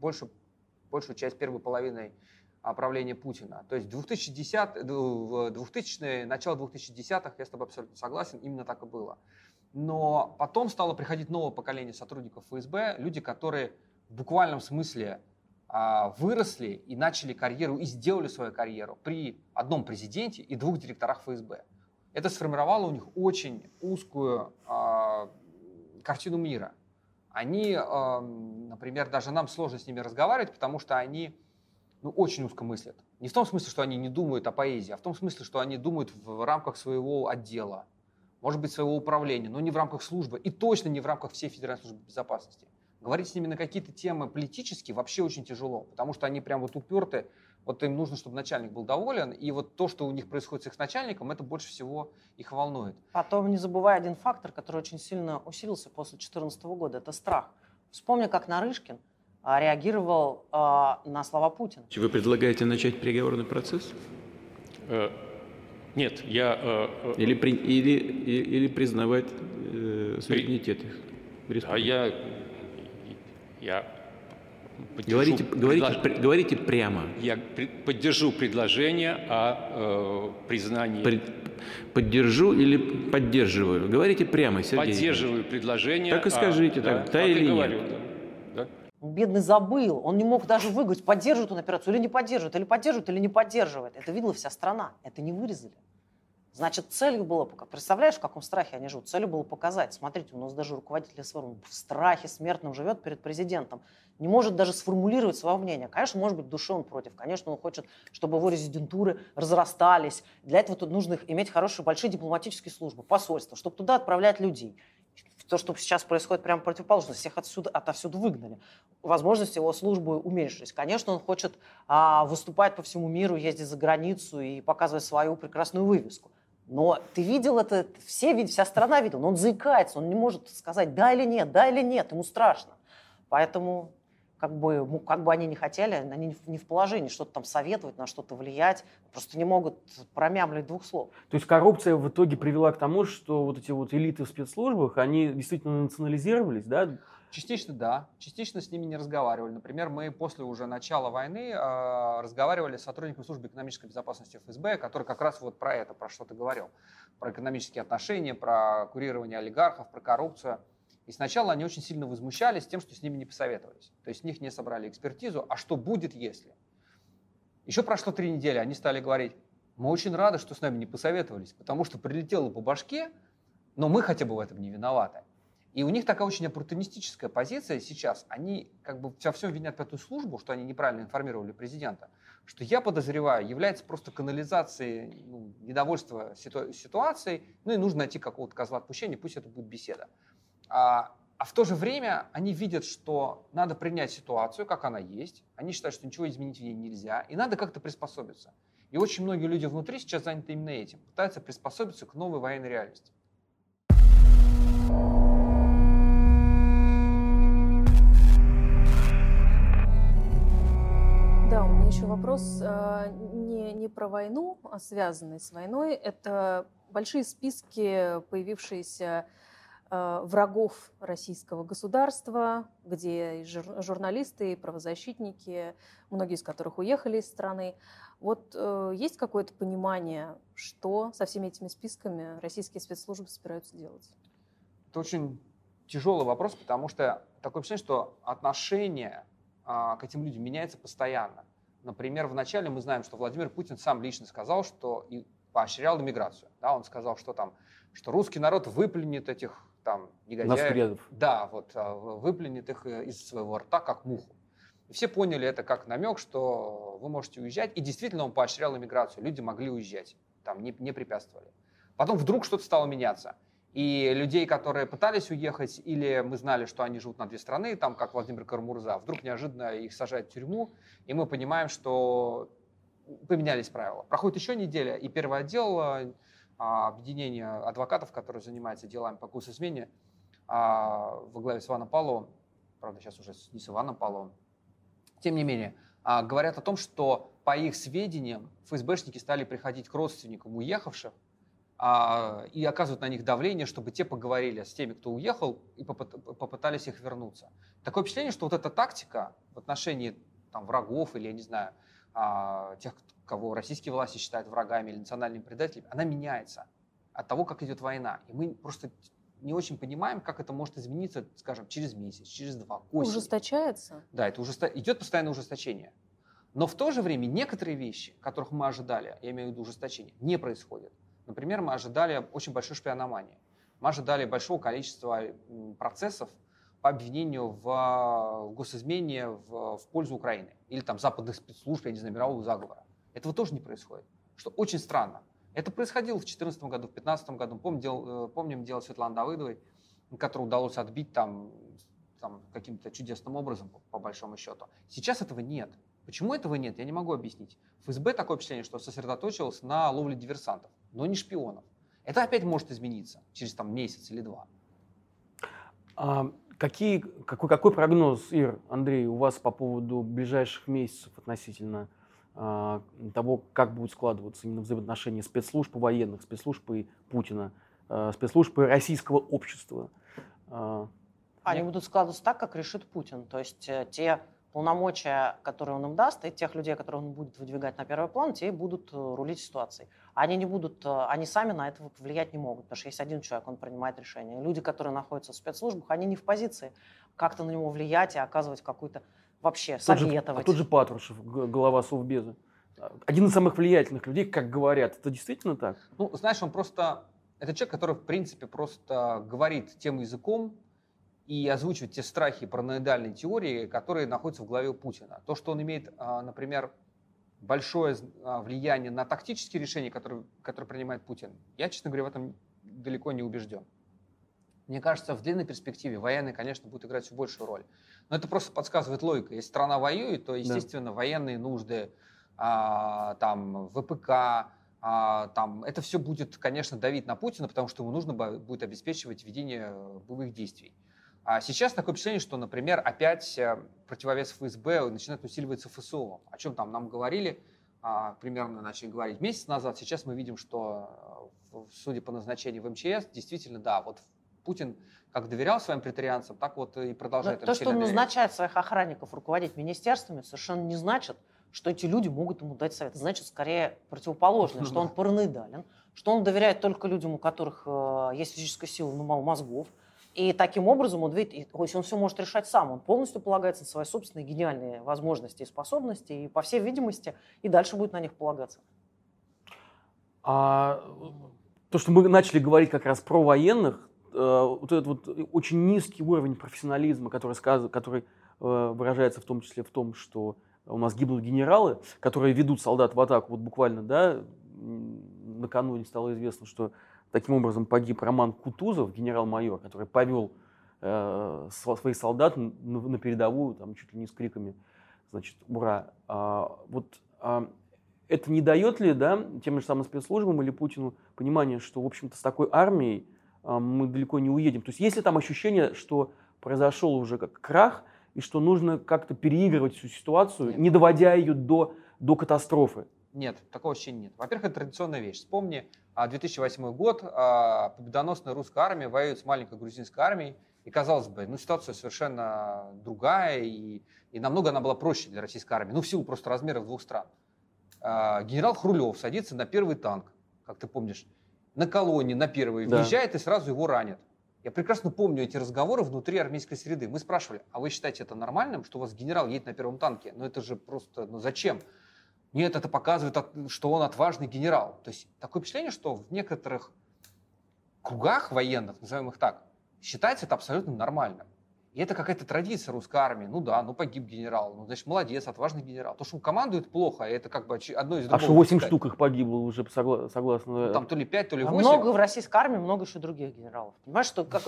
больше, большую часть первой половины правления Путина. То есть 2010, 2000 начало 2010-х, я с тобой абсолютно согласен, именно так и было. Но потом стало приходить новое поколение сотрудников ФСБ, люди, которые в буквальном смысле а, выросли и начали карьеру, и сделали свою карьеру при одном президенте и двух директорах ФСБ. Это сформировало у них очень узкую а, картину мира. Они, а, например, даже нам сложно с ними разговаривать, потому что они ну, очень узко мыслят. Не в том смысле, что они не думают о поэзии, а в том смысле, что они думают в рамках своего отдела, может быть, своего управления, но не в рамках службы и точно не в рамках всей Федеральной службы безопасности. Говорить с ними на какие-то темы политические вообще очень тяжело, потому что они прям вот уперты, вот им нужно, чтобы начальник был доволен, и вот то, что у них происходит с их начальником, это больше всего их волнует. Потом не забывай один фактор, который очень сильно усилился после 2014 года, это страх. Вспомни, как Нарышкин а, реагировал э, на слова Путина. Вы предлагаете начать переговорный процесс? Э, нет, я... Э, э или, при, или, или, или признавать э, суверенитет их. А я... Я говорите, говорите, предлож... говорите прямо. Я поддержу предложение о э, признании... При... Поддержу или поддерживаю? Говорите прямо, Сергей. Поддерживаю предложение. Так и скажите, о... так, да, да или говорю, нет. Да. Бедный забыл, он не мог даже выговорить, поддерживает он операцию или не поддерживает, или поддерживает, или не поддерживает. Это видела вся страна, это не вырезали. Значит, целью было, представляешь, в каком страхе они живут? Целью было показать, смотрите, у нас даже руководитель СВР в страхе смертном живет перед президентом, не может даже сформулировать свое мнение. Конечно, может быть, в душе он против, конечно, он хочет, чтобы его резидентуры разрастались. Для этого тут нужно иметь хорошие, большие дипломатические службы, посольства, чтобы туда отправлять людей то, что сейчас происходит прямо противоположно, всех отсюда, отовсюду выгнали. Возможности его службы уменьшились. Конечно, он хочет а, выступать по всему миру, ездить за границу и показывать свою прекрасную вывеску. Но ты видел это, все, видят, вся страна видела, но он заикается, он не может сказать да или нет, да или нет, ему страшно. Поэтому как бы, как бы они не хотели, они не в положении что-то там советовать, на что-то влиять, просто не могут промямлить двух слов. То есть коррупция в итоге привела к тому, что вот эти вот элиты в спецслужбах, они действительно национализировались, да? Частично да, частично с ними не разговаривали. Например, мы после уже начала войны э, разговаривали с сотрудником службы экономической безопасности ФСБ, который как раз вот про это, про что ты говорил, про экономические отношения, про курирование олигархов, про коррупцию. И сначала они очень сильно возмущались тем, что с ними не посоветовались. То есть с них не собрали экспертизу. А что будет, если? Еще прошло три недели, они стали говорить, мы очень рады, что с нами не посоветовались, потому что прилетело по башке, но мы хотя бы в этом не виноваты. И у них такая очень оппортунистическая позиция сейчас. Они как бы во всем винят пятую службу, что они неправильно информировали президента. Что я подозреваю, является просто канализацией ну, недовольства ситу- ситуацией. Ну и нужно найти какого-то козла отпущения, пусть это будет беседа. А, а в то же время они видят, что надо принять ситуацию, как она есть. Они считают, что ничего изменить в ней нельзя. И надо как-то приспособиться. И очень многие люди внутри сейчас заняты именно этим. Пытаются приспособиться к новой военной реальности. Да, у меня еще вопрос а, не, не про войну, а связанный с войной. Это большие списки, появившиеся Э, врагов российского государства, где журналисты, и правозащитники, многие из которых уехали из страны. Вот э, есть какое-то понимание, что со всеми этими списками российские спецслужбы собираются делать? Это очень тяжелый вопрос, потому что такое ощущение, что отношение а, к этим людям меняется постоянно. Например, вначале мы знаем, что Владимир Путин сам лично сказал, что и поощрял иммиграцию. Да, он сказал, что там, что русский народ выплюнет этих там негодяев. Да, вот а, выплюнет их э, из своего рта, как муху. И все поняли это как намек, что вы можете уезжать. И действительно он поощрял иммиграцию. Люди могли уезжать, там не, не препятствовали. Потом вдруг что-то стало меняться. И людей, которые пытались уехать, или мы знали, что они живут на две страны, там, как Владимир Кармурза, вдруг неожиданно их сажают в тюрьму, и мы понимаем, что поменялись правила. Проходит еще неделя, и первый отдел а, объединение адвокатов, которые занимаются делами по госизмене, а, во главе с Иваном Павловым, правда, сейчас уже не с Иваном Павловым, тем не менее, а, говорят о том, что по их сведениям ФСБшники стали приходить к родственникам уехавших а, и оказывать на них давление, чтобы те поговорили с теми, кто уехал, и попытались их вернуться. Такое впечатление, что вот эта тактика в отношении там, врагов или, я не знаю, а, тех, кого российские власти считают врагами или национальными предателями, она меняется от того, как идет война. И мы просто не очень понимаем, как это может измениться, скажем, через месяц, через два, к осени. Ужесточается? Да, это ужесто... идет постоянное ужесточение. Но в то же время некоторые вещи, которых мы ожидали, я имею в виду ужесточение, не происходят. Например, мы ожидали очень большой шпиономании. Мы ожидали большого количества процессов по обвинению в госизмене в, в пользу Украины. Или там западных спецслужб, я не знаю, мирового заговора. Этого тоже не происходит. Что очень странно. Это происходило в 2014 году, в 2015 году. Помним, дел, э, помним дело Светланы Давыдовой, которое удалось отбить там, там каким-то чудесным образом, по, по большому счету. Сейчас этого нет. Почему этого нет, я не могу объяснить. ФСБ такое впечатление, что сосредоточилось на ловле диверсантов, но не шпионов. Это опять может измениться через там, месяц или два. А какие, какой, какой прогноз, Ир, Андрей, у вас по поводу ближайших месяцев относительно а, того, как будут складываться именно взаимоотношения спецслужб и военных, спецслужб и Путина, а, спецслужб и российского общества. А, Они будут складываться так, как решит Путин. То есть э, те полномочия, которые он им даст, и тех людей, которые он будет выдвигать на первый план, те будут э, рулить ситуацией. Они не будут, э, они сами на это влиять не могут, потому что есть один человек, он принимает решение. Люди, которые находятся в спецслужбах, они не в позиции как-то на него влиять и оказывать какую-то вообще тот советовать. Же, а тот же Патрушев, глава Совбеза. Один из самых влиятельных людей, как говорят. Это действительно так? Ну, знаешь, он просто... Это человек, который, в принципе, просто говорит тем языком и озвучивает те страхи параноидальной теории, которые находятся в голове Путина. То, что он имеет, а, например, большое а, влияние на тактические решения, которые, которые принимает Путин, я, честно говоря, в этом далеко не убежден. Мне кажется, в длинной перспективе военные, конечно, будут играть все большую роль. Но это просто подсказывает логика. Если страна воюет, то, естественно, да. военные нужды, а, там, ВПК, а, там, это все будет, конечно, давить на Путина, потому что ему нужно будет обеспечивать ведение боевых действий. А сейчас такое впечатление, что, например, опять э, противовес ФСБ начинает усиливаться ФСО. О чем там нам говорили, а, примерно начали говорить месяц назад. Сейчас мы видим, что, э, судя по назначению в МЧС, действительно, да, вот Путин как доверял своим претарианцам, так вот и продолжает. Но то, что он доверять. назначает своих охранников руководить министерствами, совершенно не значит, что эти люди могут ему дать совет. Значит, скорее противоположное, что он параноидален, что он доверяет только людям, у которых э, есть физическая сила, но мало мозгов. И таким образом он видит, он все может решать сам, он полностью полагается на свои собственные гениальные возможности и способности, и, по всей видимости, и дальше будет на них полагаться. А то, что мы начали говорить как раз про военных, Э, вот этот вот очень низкий уровень профессионализма, который, сказ... который э, выражается в том числе в том, что у нас гибнут генералы, которые ведут солдат в атаку. Вот буквально, да, накануне стало известно, что таким образом погиб Роман Кутузов, генерал-майор, который повел э, своих солдат на, на передовую, там чуть ли не с криками, значит, ура. А, вот а, это не дает ли, да, тем же самым спецслужбам или Путину понимание, что, в общем-то, с такой армией а, мы далеко не уедем. То есть есть ли там ощущение, что произошел уже как крах, и что нужно как-то переигрывать всю ситуацию, нет. не доводя ее до, до катастрофы? Нет, такого ощущения нет. Во-первых, это традиционная вещь. Вспомни 2008 а, год, а, победоносная русская армия воюет с маленькой грузинской армией, и казалось бы, ну ситуация совершенно другая, и, и намного она была проще для российской армии, ну в силу просто размеров двух стран. Генерал Хрулев садится на первый танк, как ты помнишь, на колонне, на первой, да. въезжает и сразу его ранят. Я прекрасно помню эти разговоры внутри армейской среды. Мы спрашивали, а вы считаете это нормальным, что у вас генерал едет на первом танке? Ну это же просто, ну зачем? Нет, это показывает, что он отважный генерал. То есть такое впечатление, что в некоторых кругах военных, назовем их так, считается это абсолютно нормальным. И это какая-то традиция русской армии. Ну да, ну погиб генерал, ну значит молодец, отважный генерал. То, что он командует плохо, это как бы одно из другого. А что 8 штук их погибло уже согласно... Ну, там то ли 5, то ли 8. А много в российской армии, много еще других генералов. Понимаешь, что как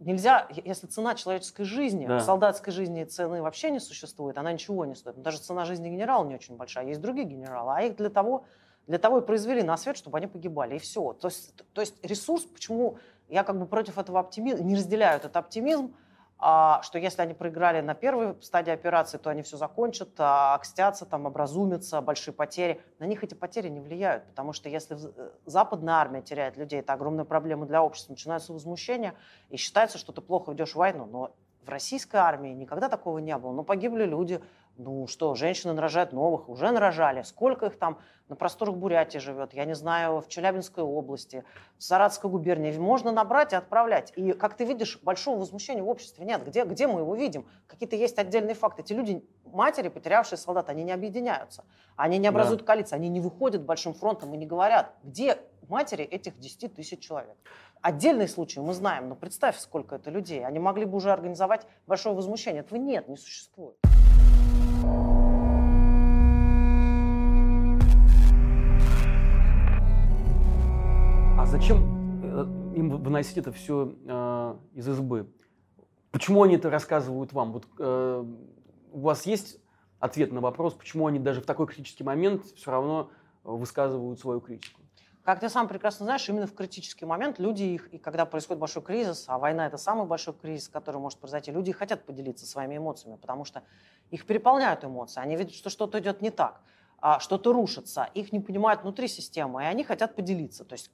нельзя, если цена человеческой жизни, да. солдатской жизни цены вообще не существует, она ничего не стоит. Даже цена жизни генерала не очень большая. Есть другие генералы, а их для того, для того и произвели на свет, чтобы они погибали, и все. То есть, то есть ресурс, почему я как бы против этого оптимизма, не разделяю этот оптимизм, что если они проиграли на первой стадии операции, то они все закончат, а, окстятся, там, образумятся, большие потери. На них эти потери не влияют, потому что если э, западная армия теряет людей, это огромная проблема для общества, начинаются возмущения, и считается, что ты плохо ведешь войну. Но в российской армии никогда такого не было. Но погибли люди, ну что, женщины нарожают новых, уже нарожали. Сколько их там на просторах Бурятии живет, я не знаю, в Челябинской области, в Саратовской губернии. Можно набрать и отправлять. И, как ты видишь, большого возмущения в обществе нет. Где, где мы его видим? Какие-то есть отдельные факты. Эти люди, матери, потерявшие солдат, они не объединяются. Они не образуют да. коалиции, они не выходят большим фронтом и не говорят, где матери этих 10 тысяч человек. Отдельные случаи мы знаем, но представь, сколько это людей. Они могли бы уже организовать большое возмущение. Этого нет, не существует. Зачем э, им выносить это все э, из избы? Почему они это рассказывают вам? Вот, э, у вас есть ответ на вопрос, почему они даже в такой критический момент все равно высказывают свою критику? Как ты сам прекрасно знаешь, именно в критический момент люди их, и когда происходит большой кризис, а война это самый большой кризис, который может произойти, люди хотят поделиться своими эмоциями, потому что их переполняют эмоции, они видят, что что-то идет не так а, что-то рушится, их не понимают внутри системы, и они хотят поделиться. То есть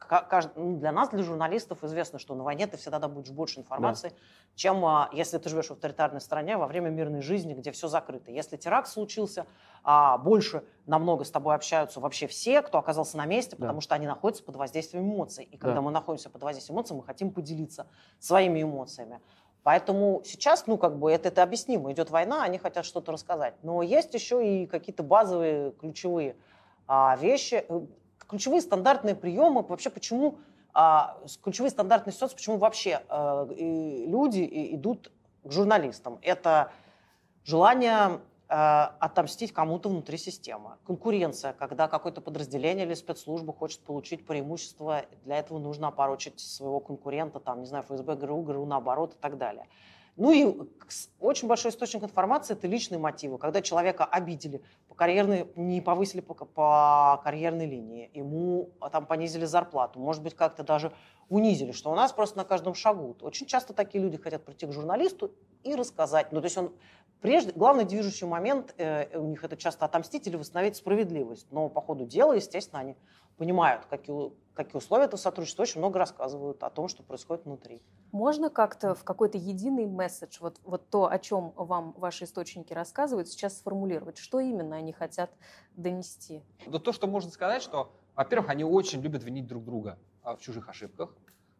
ну, для нас, для журналистов, известно, что на войне ты всегда добудешь больше информации, да. чем а, если ты живешь в авторитарной стране во время мирной жизни, где все закрыто. Если теракт случился, а, больше намного с тобой общаются вообще все, кто оказался на месте, да. потому что они находятся под воздействием эмоций. И когда да. мы находимся под воздействием эмоций, мы хотим поделиться своими эмоциями. Поэтому сейчас, ну, как бы это, это объяснимо. Идет война, они хотят что-то рассказать. Но есть еще и какие-то базовые ключевые а, вещи, э, ключевые стандартные приемы. Вообще, почему а, ключевые стандартные ситуации, почему вообще а, и люди идут к журналистам? Это желание отомстить кому-то внутри системы. Конкуренция, когда какое-то подразделение или спецслужба хочет получить преимущество, для этого нужно опорочить своего конкурента, там, не знаю, ФСБ, ГРУ, ГРУ наоборот и так далее. Ну и очень большой источник информации – это личные мотивы. Когда человека обидели, по карьерной, не повысили по, по карьерной линии, ему а, там понизили зарплату, может быть, как-то даже унизили, что у нас просто на каждом шагу. Очень часто такие люди хотят прийти к журналисту и рассказать. Ну, то есть он Прежде, главный движущий момент э, у них это часто отомстить или восстановить справедливость. Но по ходу дела, естественно, они понимают, какие, какие условия этого сотрудничества, очень много рассказывают о том, что происходит внутри. Можно как-то в какой-то единый месседж, вот, вот то, о чем вам ваши источники рассказывают, сейчас сформулировать? Что именно они хотят донести? Да то, что можно сказать, что, во-первых, они очень любят винить друг друга а, в чужих ошибках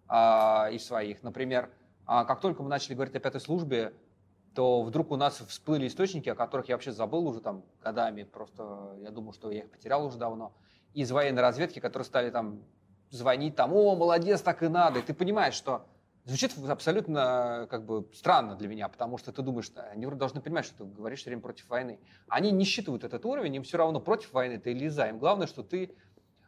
а, и в своих. Например, а, как только мы начали говорить о пятой службе, то вдруг у нас всплыли источники, о которых я вообще забыл уже там годами, просто я думаю, что я их потерял уже давно, из военной разведки, которые стали там звонить там, о, молодец, так и надо. И ты понимаешь, что звучит абсолютно как бы странно для меня, потому что ты думаешь, они должны понимать, что ты говоришь все время против войны. Они не считывают этот уровень, им все равно против войны ты или за. Им главное, что ты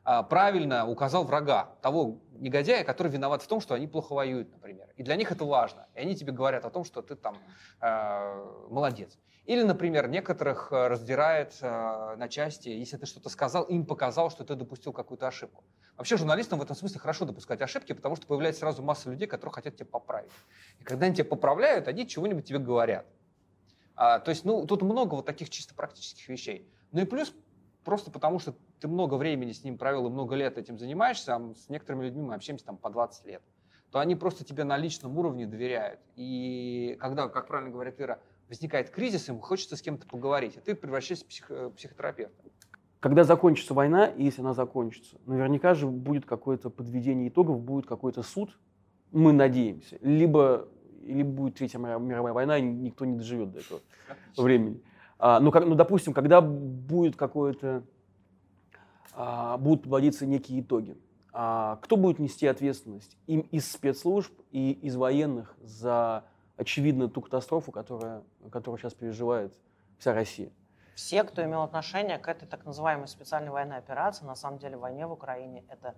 правильно указал врага, того негодяя, который виноват в том, что они плохо воюют, например. И для них это важно. И они тебе говорят о том, что ты там э, молодец. Или, например, некоторых э, раздирает э, на части, если ты что-то сказал, им показал, что ты допустил какую-то ошибку. Вообще журналистам в этом смысле хорошо допускать ошибки, потому что появляется сразу масса людей, которые хотят тебя поправить. И когда они тебя поправляют, они чего-нибудь тебе говорят. А, то есть, ну, тут много вот таких чисто практических вещей. Ну и плюс просто потому, что ты много времени с ним провел и много лет этим занимаешься, а с некоторыми людьми мы общаемся там по 20 лет, то они просто тебе на личном уровне доверяют. И когда, как правильно говорит Ира, возникает кризис, им хочется с кем-то поговорить, и ты превращаешься в псих, э, психотерапевта. Когда закончится война, если она закончится, наверняка же будет какое-то подведение итогов, будет какой-то суд, мы надеемся, либо, либо будет Третья мировая война, и никто не доживет до этого времени. А, ну, как, ну, допустим, когда будет какое-то, будут подводиться некие итоги, а, кто будет нести ответственность им из спецслужб и из военных за очевидно ту катастрофу, которая, которую сейчас переживает вся Россия? Все, кто имел отношение к этой так называемой специальной военной операции, на самом деле войне в Украине, это,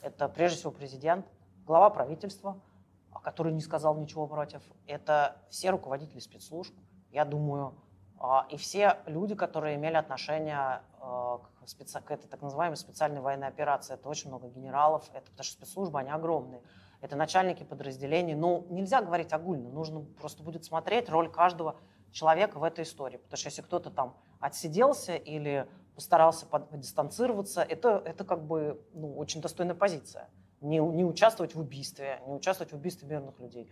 это прежде всего президент, глава правительства, который не сказал ничего против, это все руководители спецслужб. Я думаю, а, и все люди, которые имели отношение а, к, специ... к этой так называемой специальной военной операции, это очень много генералов, это потому что спецслужбы, они огромные. это начальники подразделений. Но нельзя говорить огульно, нужно просто будет смотреть роль каждого человека в этой истории. Потому что если кто-то там отсиделся или постарался дистанцироваться, это, это как бы ну, очень достойная позиция. Не, не участвовать в убийстве, не участвовать в убийстве мирных людей.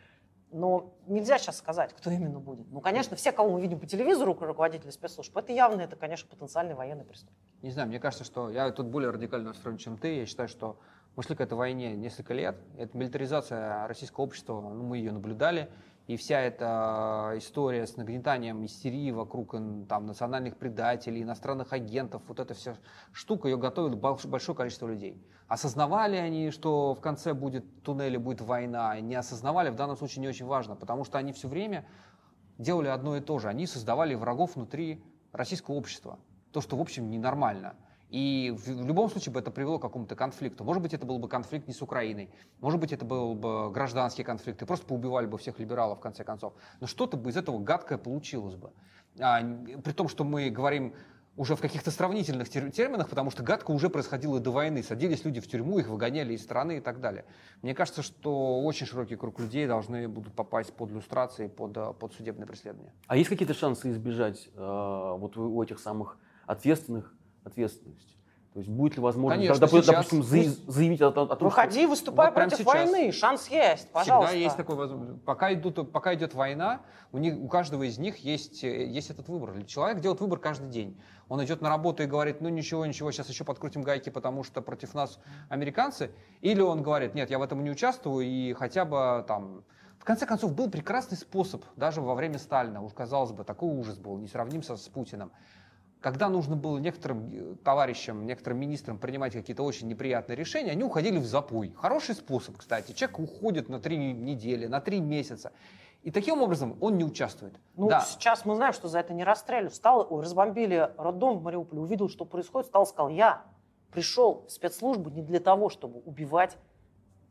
Но нельзя сейчас сказать, кто именно будет. Ну, конечно, все, кого мы видим по телевизору, руководители спецслужб, это явно, это, конечно, потенциальный военный преступник. Не знаю, мне кажется, что я тут более радикально настроен, чем ты. Я считаю, что мы шли к этой войне несколько лет. Это милитаризация российского общества, ну, мы ее наблюдали. И вся эта история с нагнетанием истерии вокруг там, национальных предателей, иностранных агентов, вот эта вся штука, ее готовит большое количество людей. Осознавали они, что в конце будет туннель и будет война, не осознавали, в данном случае не очень важно, потому что они все время делали одно и то же. Они создавали врагов внутри российского общества. То, что, в общем, ненормально. И в, в любом случае бы это привело к какому-то конфликту. Может быть, это был бы конфликт не с Украиной, может быть, это был бы гражданский конфликт, и просто поубивали бы всех либералов в конце концов. Но что-то бы из этого гадкое получилось бы. А, при том, что мы говорим уже в каких-то сравнительных терминах, потому что гадко уже происходило до войны. Садились люди в тюрьму, их выгоняли из страны и так далее. Мне кажется, что очень широкий круг людей должны будут попасть под люстрации, под, под судебное преследование. А есть какие-то шансы избежать э, вот у этих самых ответственных ответственность. То есть будет ли возможность, Конечно, доп, сейчас... допустим, заявить о, о том, Выходи, выступай вот против сейчас. войны, шанс есть, пожалуйста. Всегда есть такой возможность. Пока, идут, пока идет война, у, них, у каждого из них есть, есть этот выбор. Человек делает выбор каждый день. Он идет на работу и говорит, ну ничего, ничего, сейчас еще подкрутим гайки, потому что против нас американцы. Или он говорит, нет, я в этом не участвую, и хотя бы там... В конце концов, был прекрасный способ, даже во время Сталина, уж казалось бы, такой ужас был, не сравнимся с Путиным когда нужно было некоторым э, товарищам, некоторым министрам принимать какие-то очень неприятные решения, они уходили в запой. Хороший способ, кстати. Человек уходит на три недели, на три месяца. И таким образом он не участвует. Ну, да. сейчас мы знаем, что за это не расстреливают. Стал, разбомбили роддом в Мариуполе, увидел, что происходит, стал, сказал, я пришел в спецслужбу не для того, чтобы убивать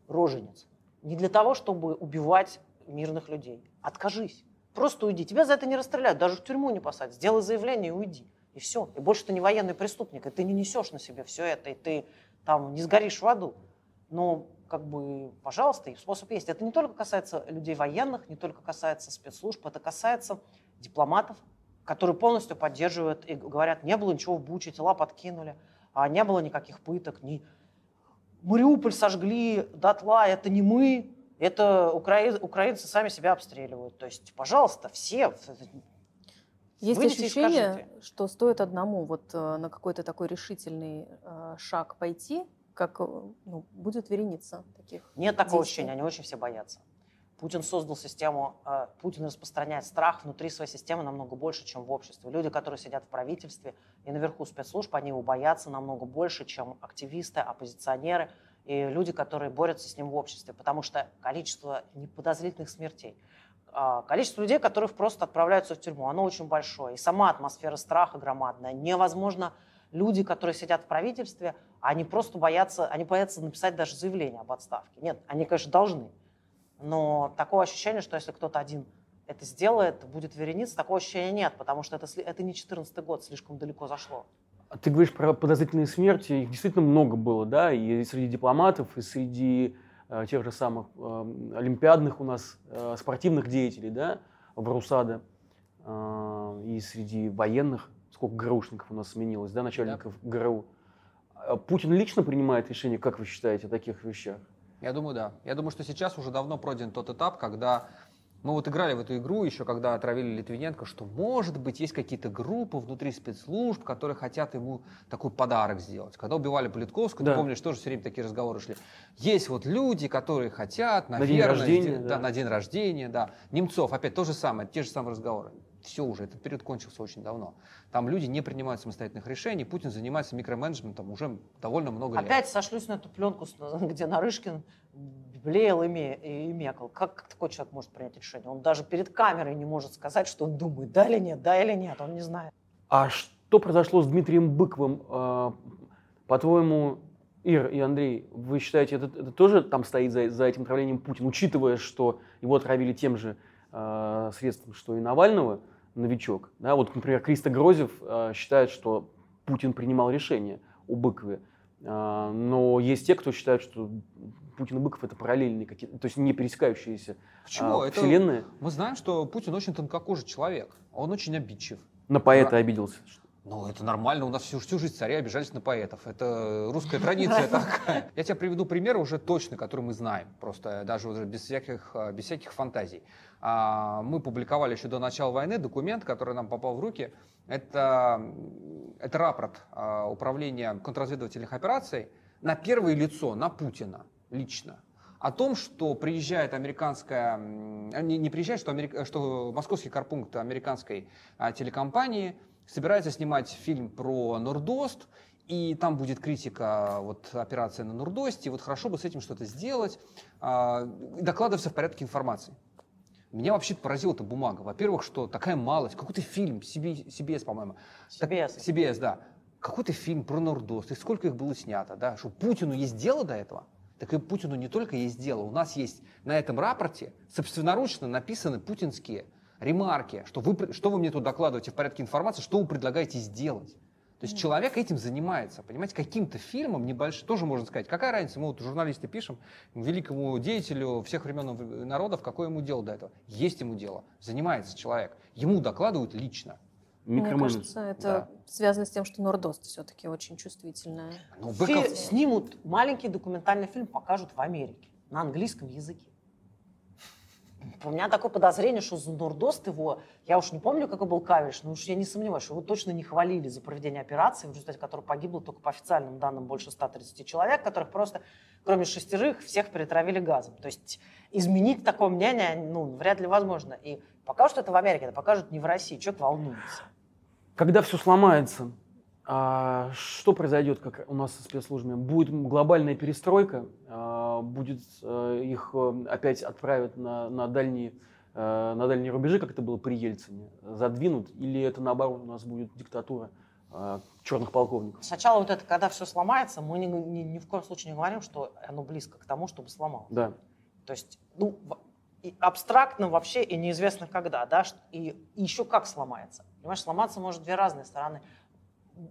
рожениц, не для того, чтобы убивать мирных людей. Откажись. Просто уйди. Тебя за это не расстреляют, даже в тюрьму не посадят. Сделай заявление и уйди. И все. И больше ты не военный преступник, и ты не несешь на себе все это, и ты там не сгоришь в аду. Но как бы, пожалуйста, и способ есть. Это не только касается людей военных, не только касается спецслужб, это касается дипломатов, которые полностью поддерживают и говорят, не было ничего в Буче, тела подкинули, а не было никаких пыток, ни Мариуполь сожгли дотла, это не мы, это укра... украинцы сами себя обстреливают. То есть, пожалуйста, все, есть Выйдите ощущение, что стоит одному вот э, на какой-то такой решительный э, шаг пойти, как э, ну, будет вереница таких. Нет такого ощущения, они очень все боятся. Путин создал систему, Путин распространяет страх внутри своей системы намного больше, чем в обществе. Люди, которые сидят в правительстве и наверху спецслужб, они его боятся намного больше, чем активисты, оппозиционеры и люди, которые борются с ним в обществе, потому что количество неподозрительных смертей – количество людей, которых просто отправляются в тюрьму, оно очень большое. И сама атмосфера страха громадная. Невозможно люди, которые сидят в правительстве, они просто боятся, они боятся написать даже заявление об отставке. Нет, они, конечно, должны. Но такого ощущения, что если кто-то один это сделает, будет вереница, такого ощущения нет, потому что это, это не 14 год, слишком далеко зашло. А ты говоришь про подозрительные смерти, их действительно много было, да, и среди дипломатов, и среди тех же самых э, олимпиадных у нас э, спортивных деятелей, да, в Русада, и среди военных, сколько ГРУшников у нас сменилось, да, начальников да. ГРУ. Путин лично принимает решение, как вы считаете, о таких вещах? Я думаю, да. Я думаю, что сейчас уже давно пройден тот этап, когда мы вот играли в эту игру еще, когда отравили Литвиненко, что, может быть, есть какие-то группы внутри спецслужб, которые хотят ему такой подарок сделать. Когда убивали Политковского, да. ты помнишь, тоже все время такие разговоры шли. Есть вот люди, которые хотят, наверное, на день рождения, да, да. на день рождения, да. Немцов, опять то же самое, те же самые разговоры. Все уже, этот период кончился очень давно. Там люди не принимают самостоятельных решений, Путин занимается микроменеджментом уже довольно много опять лет. Опять сошлюсь на эту пленку, где Нарышкин блеял и, и мекал. Как, такой человек может принять решение? Он даже перед камерой не может сказать, что он думает, да или нет, да или нет, он не знает. А что произошло с Дмитрием Быковым? А, по-твоему, Ир и Андрей, вы считаете, это, это тоже там стоит за, за этим отравлением Путин, учитывая, что его отравили тем же э, средством, что и Навального, новичок? Да? Вот, например, Криста Грозев э, считает, что Путин принимал решение о Быкове. Но есть те, кто считают, что Путин и Быков это параллельные какие-то, то есть не пересекающиеся Почему? а, Это- вселенные. Мы знаем, что Путин очень тонкокожий человек. Он очень обидчив. На поэта Ра- обиделся. Ну, это нормально. У нас всю, всю жизнь цари обижались на поэтов. Это русская традиция такая. Я тебе приведу пример уже точно, который мы знаем. Просто даже уже без всяких, без всяких фантазий. А, Мы публиковали еще до начала войны документ, который нам попал в руки. Это, это рапорт а, Управления контрразведывательных операций на первое лицо, на Путина лично. О том, что приезжает американская, а, не, не приезжает, что, америк- что московский корпункт американской а, телекомпании собирается снимать фильм про Нордост, и там будет критика вот, операции на Нордосте, вот хорошо бы с этим что-то сделать, а, докладываться в порядке информации. Меня вообще поразила эта бумага. Во-первых, что такая малость, какой-то фильм, CB CBS, по-моему. Так- CBS. CBS, да. Какой-то фильм про Нордост, и сколько их было снято, да, что Путину есть дело до этого? Так и Путину не только есть дело, у нас есть на этом рапорте собственноручно написаны путинские ремарки, что вы, что вы мне тут докладываете в порядке информации, что вы предлагаете сделать. То есть человек этим занимается, понимаете, каким-то фильмом небольшим, тоже можно сказать, какая разница, мы вот журналисты пишем, великому деятелю всех времен и народов, какое ему дело до этого? Есть ему дело, занимается человек, ему докладывают лично. Мне Микроменеджмент. кажется, это Да. связано с тем, что Нордост все-таки очень чувствительная. Ну, Фи- снимут маленький документальный фильм, покажут в Америке на английском языке. У меня такое подозрение, что за Нордост его, я уж не помню, какой был кавиш, но уж я не сомневаюсь, что его точно не хвалили за проведение операции, в результате которой погибло только по официальным данным больше 130 человек, которых просто, кроме шестерых, всех перетравили газом. То есть изменить такое мнение, ну, вряд ли возможно. И пока что это в Америке, это покажут не в России. Человек волнуется. Когда все сломается, а, что произойдет, как у нас со спецслужбами? Будет глобальная перестройка, а, будет э, их э, опять отправят на, на, дальние, э, на дальние рубежи, как это было при Ельцине, задвинут, или это наоборот у нас будет диктатура черных полковников? Сначала вот это, когда все сломается, мы ни, ни- ни в коем случае не говорим, что оно близко к тому, чтобы сломалось. Да. То есть, ну, и абстрактно вообще и неизвестно когда, да, и еще как сломается. Понимаешь, сломаться может две разные стороны.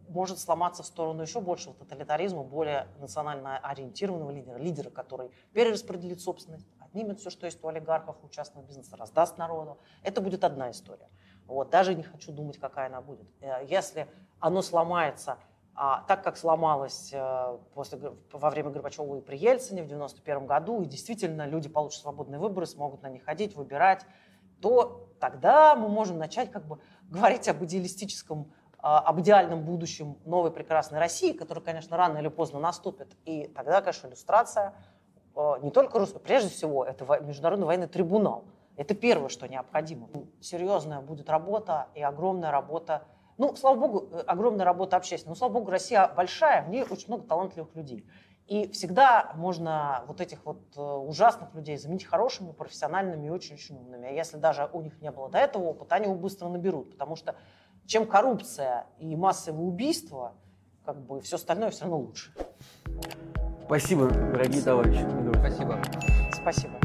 Может сломаться в сторону еще большего тоталитаризма, более национально ориентированного лидера, лидера, который перераспределит собственность, отнимет все, что есть у олигархов, у частного бизнеса, раздаст народу. Это будет одна история. Вот, даже не хочу думать, какая она будет. Э, Если оно сломается а, так, как сломалось э, после, во время Горбачева и при Ельцине в 91 году, и действительно люди получат свободные выборы, смогут на них ходить, выбирать, то тогда мы можем начать как бы говорить об идеалистическом, а, об идеальном будущем новой прекрасной России, которая, конечно, рано или поздно наступит. И тогда, конечно, иллюстрация э, не только русская, прежде всего, это международный военный трибунал. Это первое, что необходимо. Ну, Серьезная будет работа и огромная работа. Ну, слава богу, э, огромная работа общественная. Ну, слава богу, Россия большая, в ней очень много талантливых людей. И всегда можно вот этих вот э, ужасных людей заменить хорошими, профессиональными и очень-очень умными. А если даже у них не было до этого опыта, они его быстро наберут. Потому что чем коррупция и массовые убийства, как бы все остальное все равно лучше. Спасибо, дорогие товарищи. Спасибо. Спасибо.